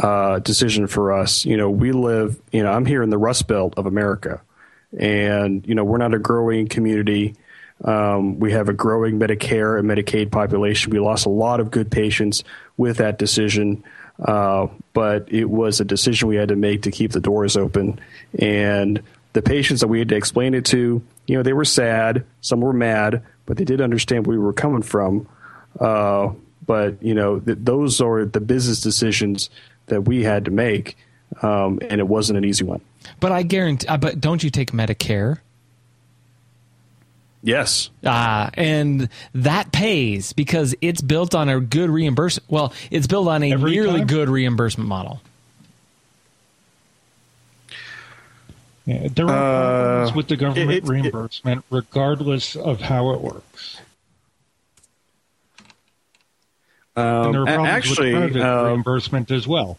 uh, decision for us. You know, we live, you know, I'm here in the Rust Belt of America, and, you know, we're not a growing community. Um, we have a growing Medicare and Medicaid population. We lost a lot of good patients with that decision, uh, but it was a decision we had to make to keep the doors open. And the patients that we had to explain it to, you know, they were sad, some were mad, but they did understand where we were coming from. Uh, but you know th- those are the business decisions that we had to make, um, and it wasn't an easy one. But I guarantee. Uh, but don't you take Medicare? Yes. Ah, and that pays because it's built on a good reimbursement. Well, it's built on a Every nearly time? good reimbursement model. Yeah, there are Uh, problems with the government it- it- reimbursement, regardless of how it works. And there are Um, problems actually, with private uh, reimbursement as well.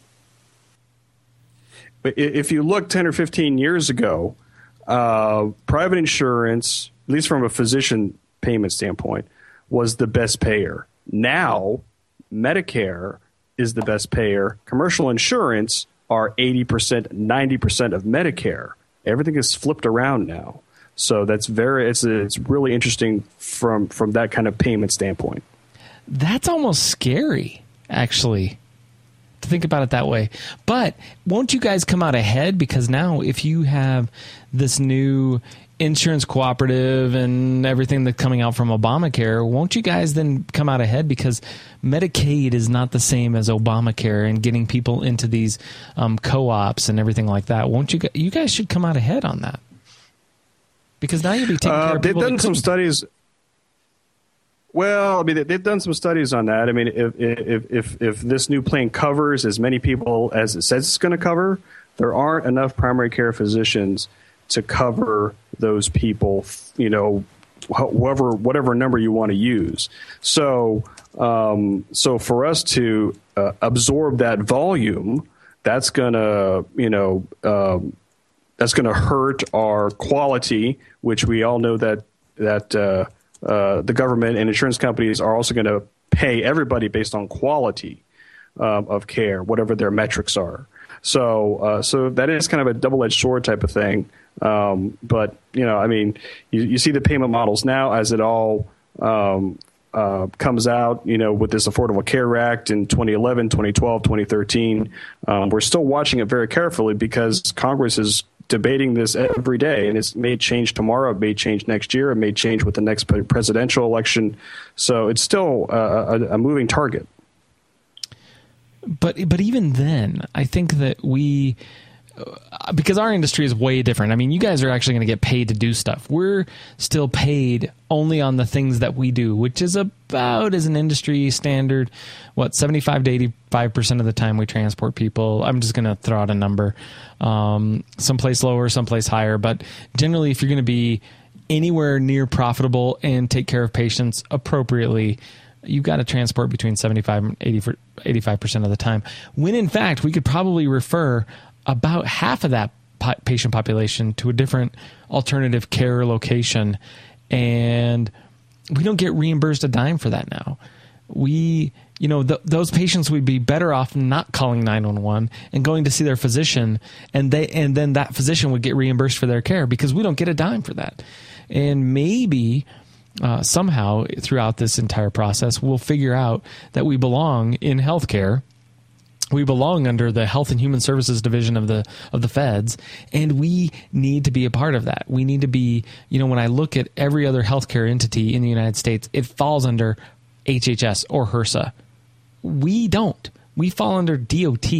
If you look 10 or 15 years ago, uh, private insurance, at least from a physician payment standpoint, was the best payer. Now, Medicare is the best payer. Commercial insurance are 80%, 90% of Medicare. Everything is flipped around now. So that's very it's it's really interesting from from that kind of payment standpoint. That's almost scary, actually, to think about it that way. But won't you guys come out ahead? Because now, if you have this new insurance cooperative and everything that's coming out from Obamacare, won't you guys then come out ahead? Because Medicaid is not the same as Obamacare and getting people into these um, co ops and everything like that. Won't you? You guys should come out ahead on that. Because now you'll be taking care Uh, of they've people. that done some couldn't. studies. Well, I mean, they- they've done some studies on that. I mean, if if if, if this new plan covers as many people as it says it's going to cover, there aren't enough primary care physicians to cover those people. You know, wh- whoever whatever number you want to use. So, um, so for us to uh, absorb that volume, that's going to you know. Um, that's going to hurt our quality, which we all know that that uh, uh, the government and insurance companies are also going to pay everybody based on quality um, of care, whatever their metrics are. So, uh, so that is kind of a double-edged sword type of thing. Um, but you know, I mean, you, you see the payment models now as it all um, uh, comes out, you know, with this Affordable Care Act in 2011, 2012, 2013. Um, we're still watching it very carefully because Congress is debating this every day, and it may change tomorrow, it may change next year, it may change with the next presidential election. So it's still uh, a, a moving target. but but even then, I think that we because our industry is way different. I mean, you guys are actually going to get paid to do stuff. We're still paid only on the things that we do, which is about as an industry standard, what seventy five to eighty five percent of the time we transport people. I'm just going to throw out a number, um, someplace lower, someplace higher, but generally, if you're going to be anywhere near profitable and take care of patients appropriately you've got to transport between 75 and 80 85% of the time when in fact we could probably refer about half of that po- patient population to a different alternative care location. And we don't get reimbursed a dime for that now. We you know th- those patients would be better off not calling 911 and going to see their physician and they and then that physician would get reimbursed for their care because we don't get a dime for that. And maybe uh, somehow throughout this entire process we'll figure out that we belong in healthcare we belong under the Health and Human Services Division of the of the Feds, and we need to be a part of that. We need to be, you know, when I look at every other healthcare entity in the United States, it falls under HHS or HRSA. We don't. We fall under DOT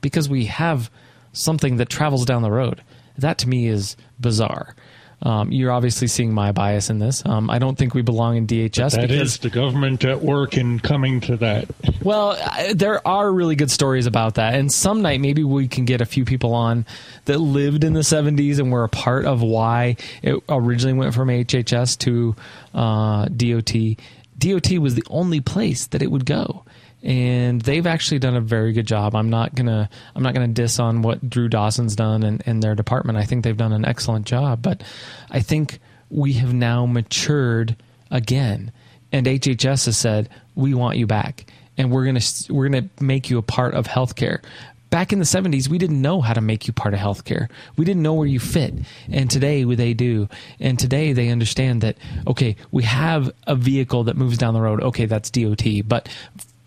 because we have something that travels down the road. That to me is bizarre. Um, you're obviously seeing my bias in this. Um, I don't think we belong in DHS That because is the government at work in coming to that. Well, there are really good stories about that. And some night, maybe we can get a few people on that lived in the 70s and were a part of why it originally went from HHS to uh, DOT. DOT was the only place that it would go. And they've actually done a very good job. I'm not gonna I'm not gonna diss on what Drew Dawson's done and, and their department. I think they've done an excellent job. But I think we have now matured again and HHS has said we want you back and we're going to we're going to make you a part of healthcare. Back in the 70s, we didn't know how to make you part of healthcare. We didn't know where you fit. And today they do. And today they understand that okay, we have a vehicle that moves down the road. Okay, that's DOT, but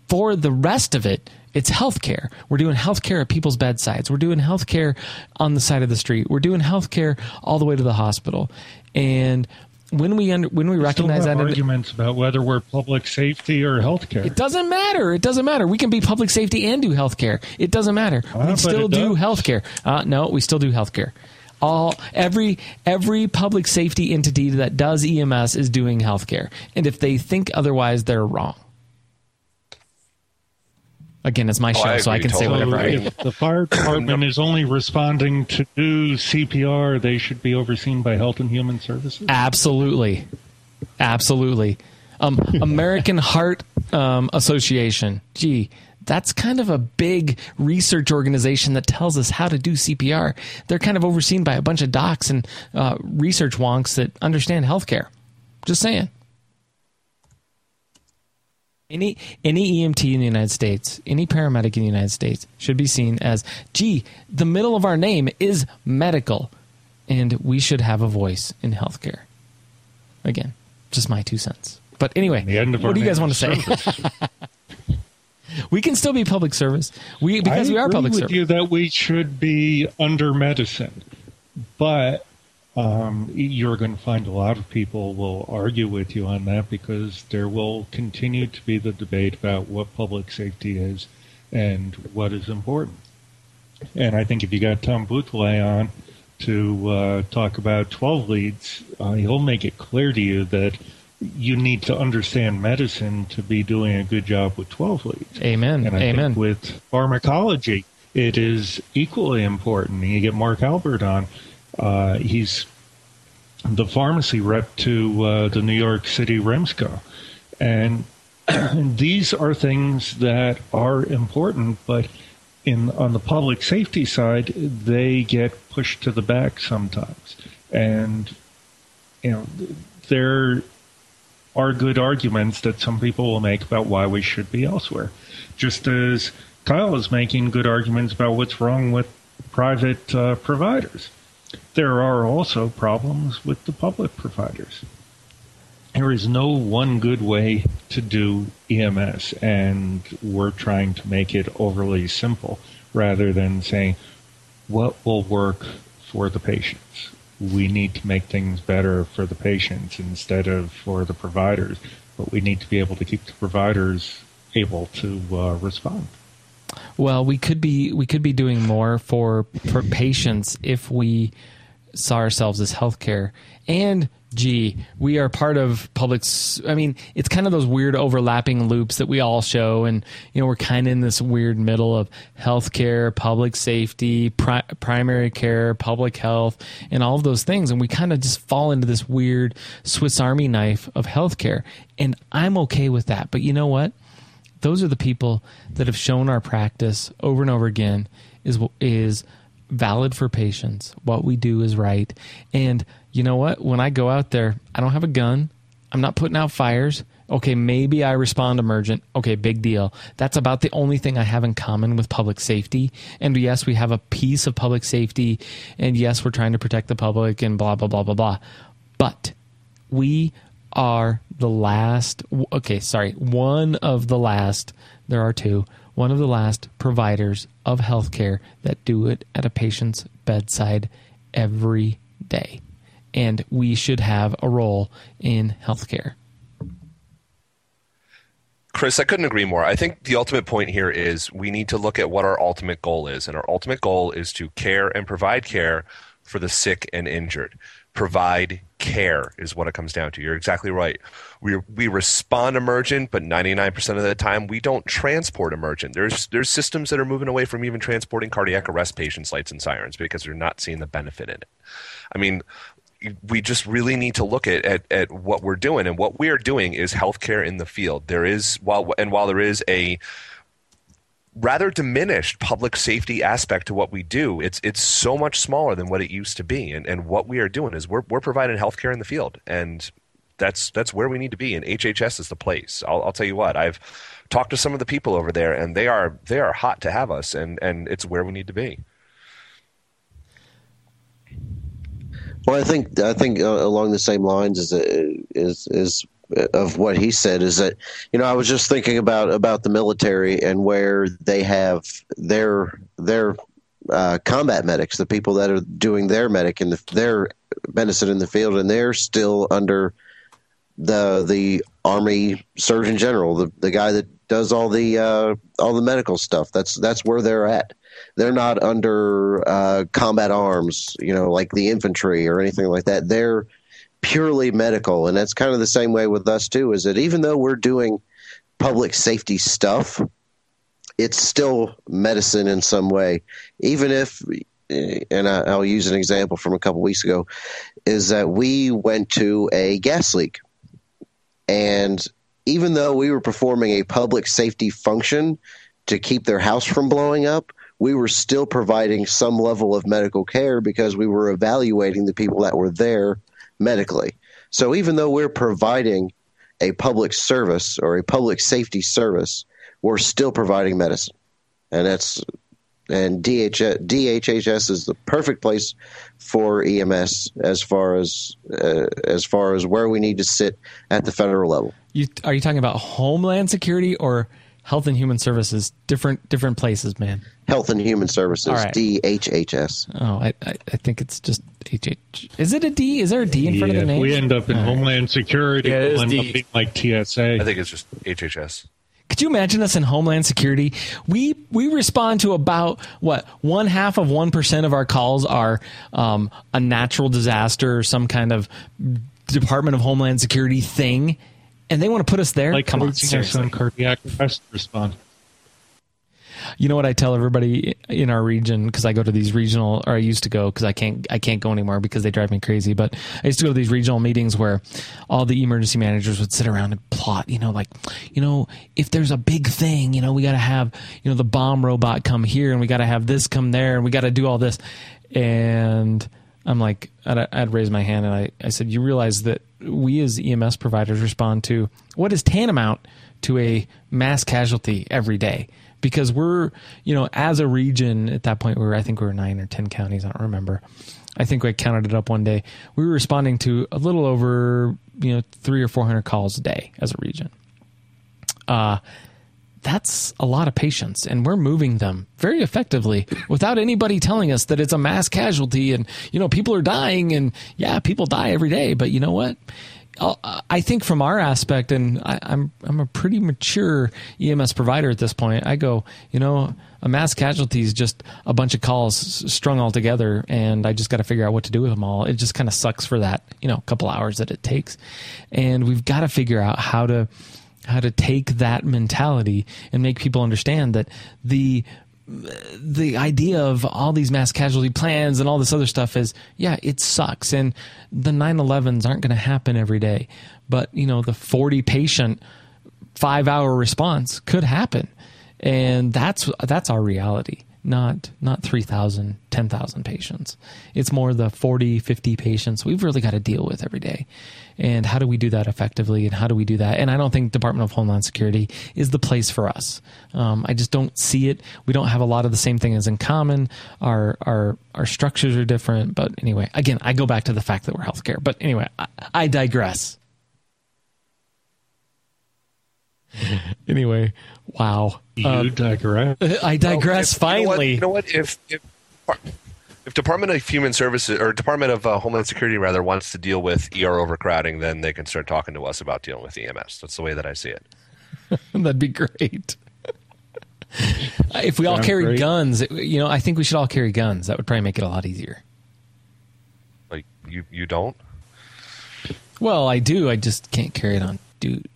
for the rest of it, it's healthcare. We're doing healthcare at people's bedsides. We're doing healthcare on the side of the street. We're doing healthcare all the way to the hospital. And when we under, when we Still recognize that, arguments about whether we're public safety or healthcare. it doesn't matter. It doesn't matter. We can be public safety and do healthcare. It doesn't matter. Ah, we still do does. healthcare. Uh, no, we still do healthcare. All every every public safety entity that does EMS is doing healthcare, and if they think otherwise, they're wrong. Again, it's my Oh, show, I so I agree can say totally. whatever I. if the fire department is only responding to do CPR, they should be overseen by Health and Human Services. Absolutely, absolutely. Um, American Heart um, Association. Gee, that's kind of a big research organization that tells us how to do CPR. They're kind of overseen by a bunch of docs and uh, research wonks that understand healthcare. Just saying. Any any EMT in the United States, any paramedic in the United States should be seen as, gee, the middle of our name is medical, and we should have a voice in healthcare. Again, just my two cents. But anyway, The end of what do you guys want to say? we can still be public service. We because I we are public with service. you that we should be under medicine, but um, you're going to find a lot of people will argue with you on that because there will continue to be the debate about what public safety is and what is important. And I think if you got Tom Bouthillet on to uh, talk about 12 leads, uh, he'll make it clear to you that you need to understand medicine to be doing a good job with 12 leads. Amen. Amen. with pharmacology, it is equally important. You get Mark Albert on. Uh, he's the pharmacy rep to uh, the New York City REMSCO. And these are things that are important, but in on the public safety side, they get pushed to the back sometimes. And you know, there are good arguments that some people will make about why we should be elsewhere. Just as Kyle is making good arguments about what's wrong with private uh, providers. There are also problems with the public providers. There is no one good way to do EMS, and we're trying to make it overly simple rather than saying what will work for the patients. We need to make things better for the patients instead of for the providers, but we need to be able to keep the providers able to uh, respond. Well, we could be we could be doing more for for patients if we saw ourselves as healthcare. And gee, we are part of public. I mean, it's kind of those weird overlapping loops that we all show, and you know, we're kind of in this weird middle of healthcare, public safety, pri- primary care, public health, and all of those things, and we kind of just fall into this weird Swiss Army knife of healthcare. And I'm okay with that, but you know what? Those are the people that have shown our practice over and over again is is valid for patients. What we do is right. And you know what? When I go out there, I don't have a gun. I'm not putting out fires. Okay, maybe I respond emergent. Okay, big deal. That's about the only thing I have in common with public safety. And yes, we have a piece of public safety. And yes, we're trying to protect the public and blah, blah, blah, blah, blah. But we are the last okay sorry one of the last there are two one of the last providers of healthcare that do it at a patient's bedside every day and we should have a role in healthcare Chris, I couldn't agree more. I think the ultimate point here is we need to look at what our ultimate goal is. And our ultimate goal is to care and provide care for the sick and injured. Provide care is what it comes down to. You're exactly right. We, we respond emergent, but 99% of the time we don't transport emergent. There's, there's systems that are moving away from even transporting cardiac arrest patients' lights and sirens because they're not seeing the benefit in it. I mean, we just really need to look at, at, at what we're doing and what we are doing is healthcare in the field there is while and while there is a rather diminished public safety aspect to what we do. It's it's so much smaller than what it used to be. And, and what we are doing is we're, we're providing healthcare in the field. And that's that's where we need to be. And hhs is the place. I'll, I'll tell you what i've talked to some of the people over there and they are they are hot to have us. And and it's where we need to be. Well, I think I think uh, along the same lines as is is of what he said is that you know I was just thinking about about the military and where they have their their uh, combat medics, the people that are doing their medic and the, their medicine in the field, and they're still under the the Army Surgeon General, the the guy that does all the uh, all the medical stuff. That's that's where they're at. They're not under uh, combat arms, you know, like the infantry or anything like that. They're purely medical, and that's kind of the same way with us too. Is that even though we're doing public safety stuff, it's still medicine in some way. Even if, and I, I'll use an example from a couple weeks ago, is that we went to a gas leak, and even though we were performing a public safety function to keep their house from blowing up, we were still providing some level of medical care because we were evaluating the people that were there medically. So even though we're providing a public service or a public safety service, we're still providing medicine. And that's and DH, DHHS is the perfect place for EMS as far as uh, as far as where we need to sit at the federal level. You are you talking about Homeland Security or Health and Human Services? Different different places, man. Health and Human Services, All right. DHHS. Oh, I, I I think it's just HH. Is it a D? Is there a D in front of the name? we end up in All right. Homeland Security, Yeah, it is end D. up being like TSA. I think it's just HHS. Could you imagine us in Homeland Security? We we respond to about what one half of one percent of our calls are um, a natural disaster or some kind of Department of Homeland Security thing, and they want to put us there. like Come on, everything else seriously. on cardiac arrest response. You know what I tell everybody in our region because I go to these regional, or I used to go because I can't I can't go anymore because they drive me crazy. But I used to go to these regional meetings where all the emergency managers would sit around and plot. You know, like you know, if there's a big thing, you know, we got to have you know the bomb robot come here, and we got to have this come there, and we got to do all this. And I'm like, I'd, I'd raise my hand and I, I said, you realize that we as EMS providers respond to what is tantamount to a mass casualty every day because we're, you know, as a region at that point, we were, I think we were nine or 10 counties. I don't remember. I think I counted it up one day. We were responding to a little over, you know, three or 400 calls a day as a region. Uh, that's a lot of patients and we're moving them very effectively without anybody telling us that it's a mass casualty and you know people are dying and yeah people die every day but you know what I'll- think from our aspect, and I, I'm I'm a pretty mature EMS provider at this point. I go, you know, a mass casualty is just a bunch of calls strung all together, and I just got to figure out what to do with them all. It just kind of sucks for that, you know, couple hours that it takes, and we've got to figure out how to how to take that mentality and make people understand that the the idea of all these mass casualty plans and all this other stuff is yeah it sucks. And the 911s aren't going to happen every day. But you know the 40 patient 5 hour response could happen. And that's that's our reality not not 3000 10000 patients. It's more the 40 50 patients we've really got to deal with every day and how do we do that effectively? And how do we do that? And i don't think department of homeland security is the place for us. Um, i just don't see it. We don't have a lot of the same things in common. Our our our structures are different. But anyway again i go back to the fact that we're healthcare. But anyway i, I digress. Anyway wow. You Uh, digress. I digress. Well, if- finally, you know what? You know what? If, if if Department of Human Services or Department of uh, Homeland Security rather wants to deal with ER overcrowding, then they can start talking to us about dealing with EMS. That's the way that I see it. That'd be great. if we all Sounds carried great. guns, it- you know, I think we should all carry guns. That would probably make it a lot easier. Like you, you don't. Well, I do. I just can't carry it on duty.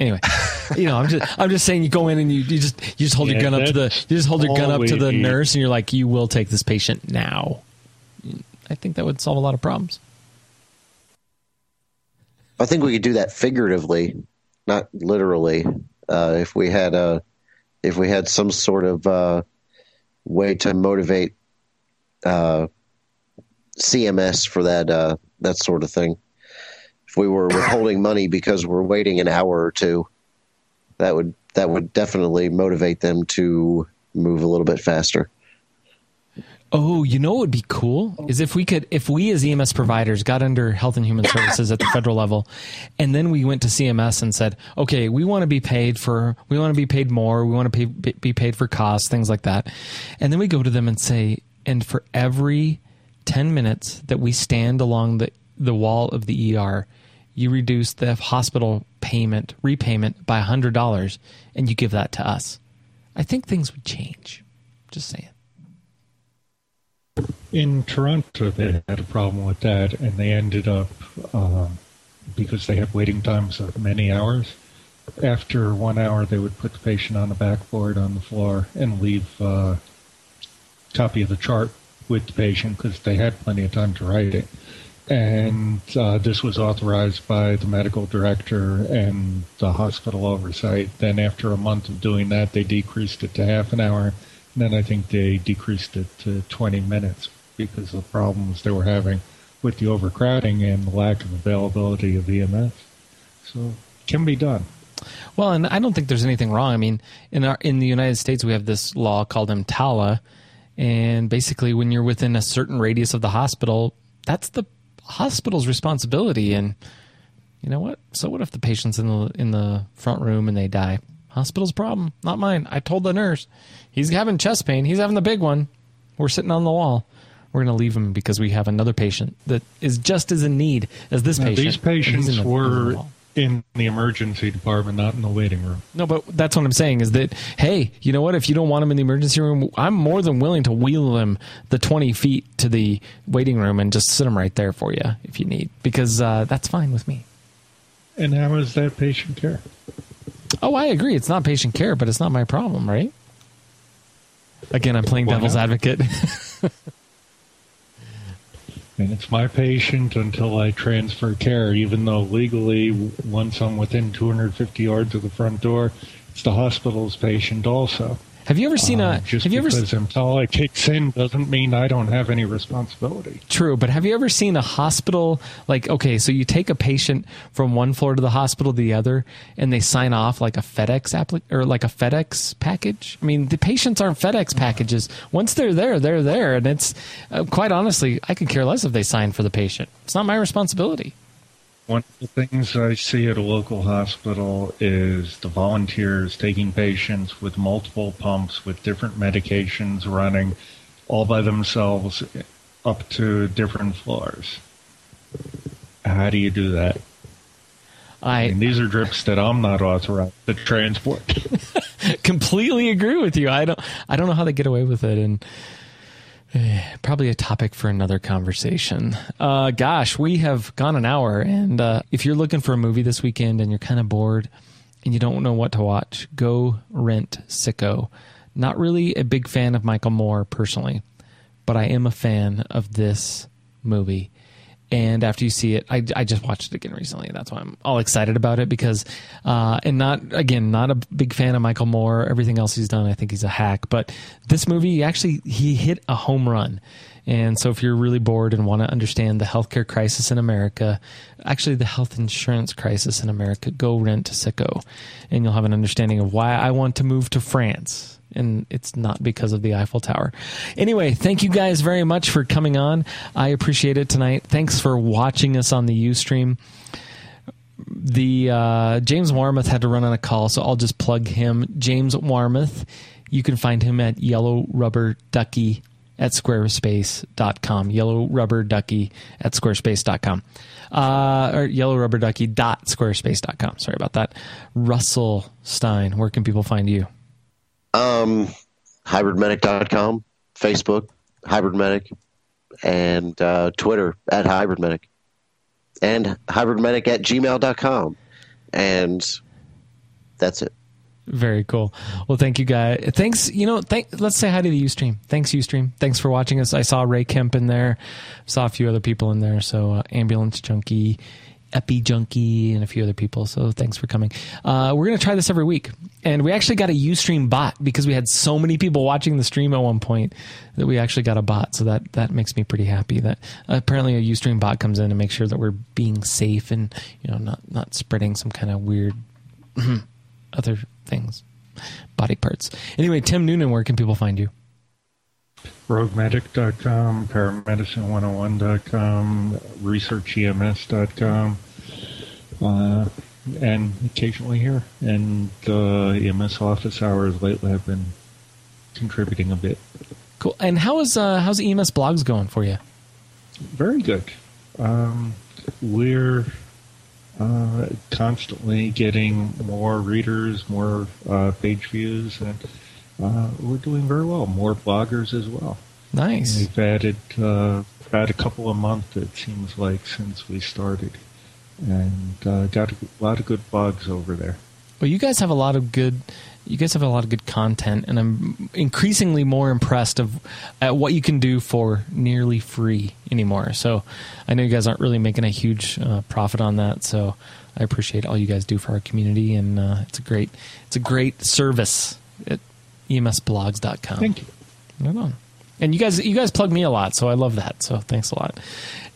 Yeah. Anyway, you know, I'm just I'm just saying you go in and you, you just you just hold your gun up to the you just hold your gun up to the need. nurse and you're like, you will take this patient now. I think that would solve a lot of problems. I think we could do that figuratively, not literally. Uh, if we had a, if we had some sort of uh, way to motivate uh, CMS for that uh, that sort of thing. If we were withholding money because we're waiting an hour or two, that would that would definitely motivate them to move a little bit faster. Oh, you know what would be cool is if we could, if we as EMS providers got under Health and Human Services at the federal level, and then we went to CMS and said, okay, we want to be paid for, we want to be paid more, we want to pay, be paid for costs, things like that, and then we go to them and say, and for every 10 minutes that we stand along the, the wall of the ER, you reduce the hospital payment, repayment by $100, and you give that to us. I think things would change. Just saying. In Toronto, they had a problem with that, and they ended up, um, because they had waiting times of many hours, after one hour, they would put the patient on the backboard on the floor and leave a copy of the chart with the patient because they had plenty of time to write it. And uh, this was authorized by the medical director and the hospital oversight. Then, after a month of doing that, they decreased it to half an hour. And then I think they decreased it to 20 minutes because of the problems they were having with the overcrowding and the lack of availability of EMS. So, it can be done. Well, and I don't think there's anything wrong. I mean, in our in the United States, we have this law called EMTALA, and basically, when you're within a certain radius of the hospital, that's the hospital's responsibility. And you know what? So what if the patient's in the in the front room and they die? Hospital's problem, not mine. I told the nurse, he's having chest pain. He's having the big one. We're sitting on the wall. We're going to leave him because we have another patient that is just as in need as this Now, patient. these patients the- were. In the emergency department, not in the waiting room. No, but that's what I'm saying is that, hey, you know what? If you don't want him in the emergency room, I'm more than willing to wheel him the 20 feet to the waiting room and just sit him right there for you if you need, because uh, that's fine with me. And how is that patient care? Oh, I agree. It's not patient care, but it's not my problem, right? Again, I'm playing Why devil's not? advocate. And it's my patient until I transfer care, even though legally, once I'm within 250 yards of the front door, it's the hospital's patient also. Have you ever seen Uh, a? just Have you ever? because EMTALA kicks in doesn't mean I don't have any responsibility. True, but have you ever seen a hospital like okay, so you take a patient from one floor to the hospital to the other and they sign off like a FedEx applic- or like a FedEx package? I mean, the patients aren't FedEx packages. Once they're there, they're there and it's uh, quite honestly, I could care less if they sign for the patient. It's not my responsibility. One of the things I see at a local hospital is the volunteers taking patients with multiple pumps with different medications running all by themselves up to different floors. How do you do that? I And these are drips that I'm not authorized to transport. completely agree with you. I don't I don't know how they get away with it and probably a topic for another conversation. Uh, gosh, we have gone an hour, and uh, if you're looking for a movie this weekend and you're kind of bored and you don't know what to watch, go rent Sicko. Not really a big fan of Michael Moore personally, but I am a fan of this movie. And after you see it, I, I just watched it again recently, that's why I'm all excited about it because, uh, and not again, not a big fan of Michael Moore. Everything else he's done, I think he's a hack. But this movie, actually, he hit a home run. And so, if you're really bored and want to understand the healthcare crisis in America, actually the health insurance crisis in America, go rent Sicko, and you'll have an understanding of why I want to move to France and it's not because of the Eiffel Tower. Anyway, thank you guys very much for coming on. I appreciate it tonight. Thanks for watching us on the Ustream. The uh, James Warmuth had to run on a call, so I'll just plug him. James Warmuth, you can find him at Yellow Rubber Ducky at squarespace.com. Yellow Rubber Ducky at squarespace.com. Uh, or yellow rubber ducky dot squarespace.com. Sorry about that. Russell Stine, where can people find you? Um, hybridmedic.com, Facebook, hybridmedic, and uh, Twitter at hybridmedic, and hybridmedic at gmail.com. And that's it. Very cool. Well, thank you, guys. Thanks. You know, thank. Let's say hi to the UStream. Thanks, UStream. Thanks for watching us. I saw Ray Kemp in there. Saw a few other people in there. So, uh, ambulance junkie, epi junkie, and a few other people. So, thanks for coming. Uh, we're gonna try this every week, and we actually got a UStream bot because we had so many people watching the stream at one point that we actually got a bot. So that that makes me pretty happy. That uh, apparently a UStream bot comes in to make sure that we're being safe and you know not not spreading some kind of weird other things, body parts. Anyway, Tim Noonan, where can people find you? roguemedic.com, paramedicine101.com, researchems.com, uh, and occasionally here. And the EMS office hours lately have been contributing a bit. Cool. And how is uh, how's EMS blogs going for you? very good. Um, we're uh, constantly getting more readers, more uh, page views, and uh, we're doing very well. More bloggers as well. Nice. We've added uh, about a couple a month. It seems like since we started, and uh, got a lot of good blogs over there. Well, you guys have a lot of good. You guys have a lot of good content, and I'm increasingly more impressed of at what you can do for nearly free anymore. So, I know you guys aren't really making a huge uh, profit on that. So, I appreciate all you guys do for our community, and uh, it's a great, it's a great service E emsblogs.com. Thank you. Right on. And you guys, you guys plug me a lot, so I love that. So thanks a lot.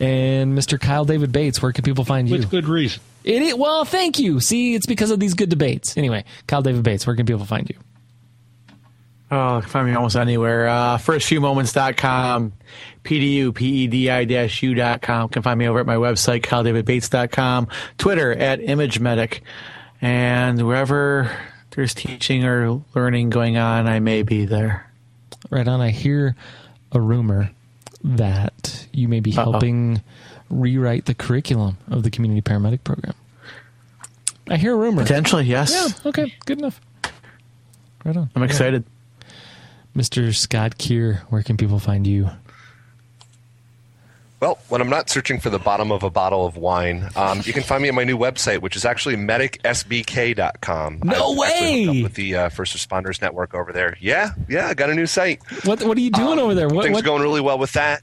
And Mr. Kyle David Bates, where can people find you? With good reason. It, is- well, thank you. See, it's because of these good debates. Anyway, Kyle David Bates, where can people find you? Oh, you find me almost anywhere. Uh, firstfewmoments.com, PdU. P-E-D-I-U.com. Can find me over at my website, kyledavidbates.com, Twitter at ImageMedic, and wherever there's teaching or learning going on, I may be there. Right on. I hear a rumor that you may be Uh-oh. helping rewrite the curriculum of the community paramedic program. I hear a rumor. Potentially, yes. Yeah. Okay. Good enough. Right on. I'm excited. Mr. Scott Kier, where can people find you? Well, when I'm not searching for the bottom of a bottle of wine, um, you can find me at my new website, which is actually medicsbk.com. No I've way! with the uh, First Responders Network over there. Yeah, yeah, I got a new site. What What are you doing over there? What Things what, are going really well with that.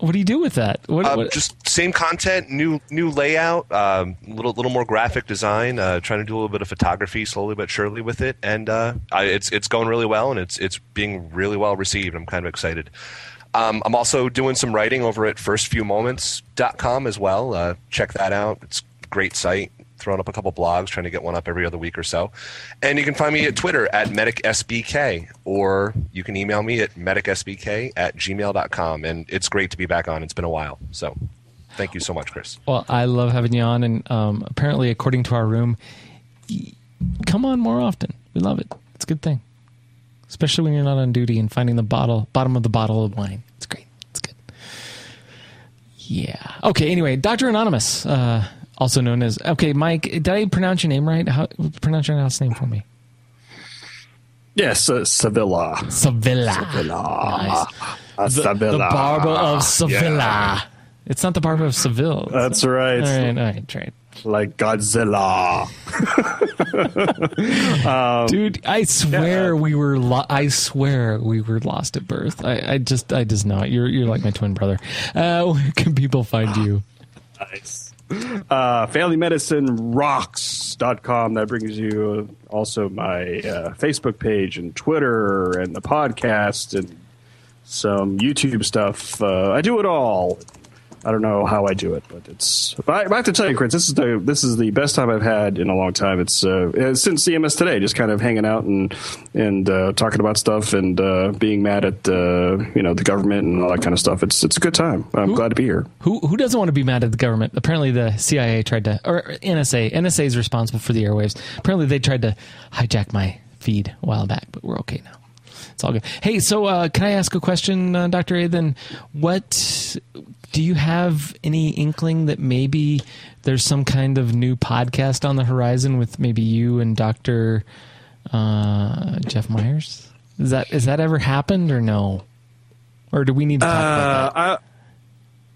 what do you do with that? What, Uh, what- just same content, new new layout, um, a little little more graphic design. Uh, trying to do a little bit of photography, slowly but surely with it, and uh, I, it's it's going really well, and it's it's being really well received. I'm kind of excited. Um, I'm also doing some writing over at firstfewmoments.com as well. Uh, check that out. It's a great site. Throwing up a couple blogs, trying to get one up every other week or so. And you can find me at Twitter at medicsbk, or you can email me at medicsbk at gmail.com. And it's great to be back on. It's been a while. So thank you so much, Chris. Well, I love having you on, and um, apparently, according to our room, come on more often. We love it. It's a good thing, especially when you're not on duty and finding the bottle, bottom of the bottle of wine. It's great. It's good. Yeah. Okay. Anyway, Doctor Anonymous, uh, also known as okay, Mike. Did I pronounce your name right? How pronounce your last name for me? Yes, uh, Sevilla. Sevilla. Sevilla. Uh, The, Sevilla. the barber of Sevilla. Yeah. It's not the barber of Seville. That's right. All right. All right. Right. Like Godzilla. um, Dude, I swear we were. Lo- I swear we were lost at birth. I, I just, I just know. You're, you're like my twin brother. Uh, where can people find you? Nice. Uh, FamilyMedicineRocks.com. That brings you also my uh, Facebook page and Twitter and the podcast and some YouTube stuff. Uh, I do it all. I don't know how I do it, but it's. But I, have to tell you, Chris, this is the this is the best time I've had in a long time. It's uh, since EMS today, just kind of hanging out and and uh, talking about stuff and uh, being mad at uh, you know the government and all that kind of stuff. It's it's a good time. I'm glad to be here. Who, who doesn't want to be mad at the government? Apparently, the CIA tried to, or NSA. NSA is responsible for the airwaves. Apparently, they tried to hijack my feed a while back, but we're okay now. It's all good. Hey, so uh, can I ask a question, uh, Doctor A? Then, what do you have any inkling that maybe there's some kind of new podcast on the horizon with maybe you and Doctor uh, Jeff Myers? Is that is that ever happened or no? Or do we need to talk about that? Uh, I,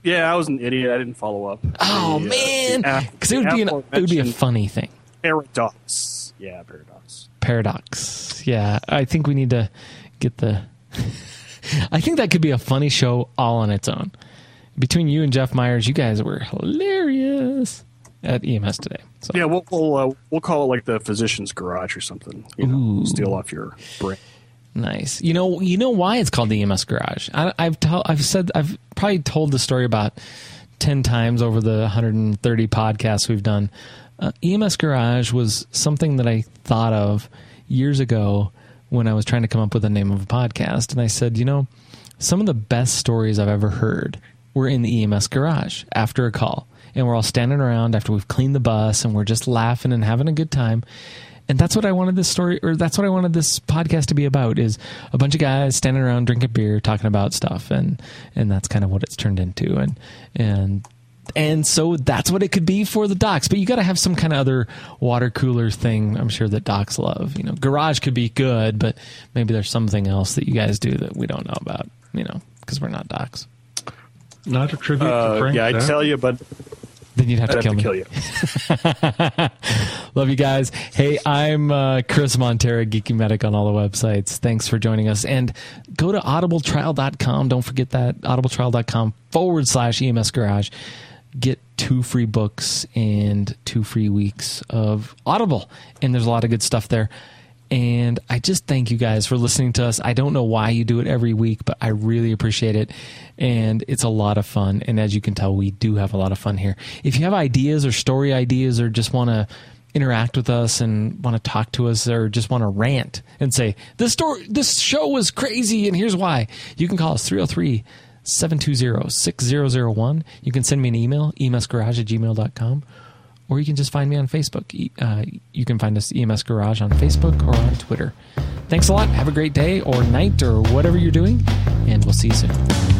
yeah, I was an idiot. I didn't follow up. Oh The, uh, man, because it would be an, it would be a funny thing. paradox. Yeah, paradox. Paradox. Yeah, I think we need to get the. I think that could be a funny show all on its own. Between you and Jeff Myers, you guys were hilarious at EMS today. So Yeah, we'll we'll, uh, we'll call it like the physician's garage or something. You know, Ooh. steal off your brain. nice. You know, you know why it's called the EMS Garage. I, I've tell, I've said, I've probably told the story about ten times over the 130 podcasts we've done. Uh, EMS Garage was something that I thought of years ago when I was trying to come up with the name of a podcast, and I said, you know, some of the best stories I've ever heard were in the EMS garage after a call. And we're all standing around after we've cleaned the bus and we're just laughing and having a good time. and that's what I wanted this story, or that's what I wanted this podcast to be about: is a bunch of guys standing around drinking beer, talking about stuff, and and that's kind of what it's turned into, and and and so that's what it could be for the docs. But you got to have some kind of other water cooler thing. I'm sure that docs love. You know, garage could be good, but maybe there's something else that you guys do that we don't know about. You know, because we're not docs. Not a tribute Uh, to Frank. yeah, I'd tell you, but Then you'd have I'd to have kill to me. kill you. Love you guys. Hey, I'm uh, Chris Montera, Geeky Medic on all the websites. Thanks for joining us. And go to audibletrial.com. Don't forget that. audibletrial.com forward slash EMS Garage. Get two free books and two free weeks of Audible. And there's a lot of good stuff there. And I just thank you guys for listening to us. I don't know why you do it every week, but I really appreciate it. And it's a lot of fun. And as you can tell, we do have a lot of fun here. If you have ideas or story ideas or just want to interact with us and want to talk to us or just want to rant and say, this story, this show was crazy and here's why, you can call us 303 720 6001. You can send me an email, emsgarage at gmail.com or you can just find me on Facebook. Uh, you can find us EMS Garage on Facebook or on Twitter. Thanks a lot. Have a great day or night or whatever you're doing, and we'll see you soon.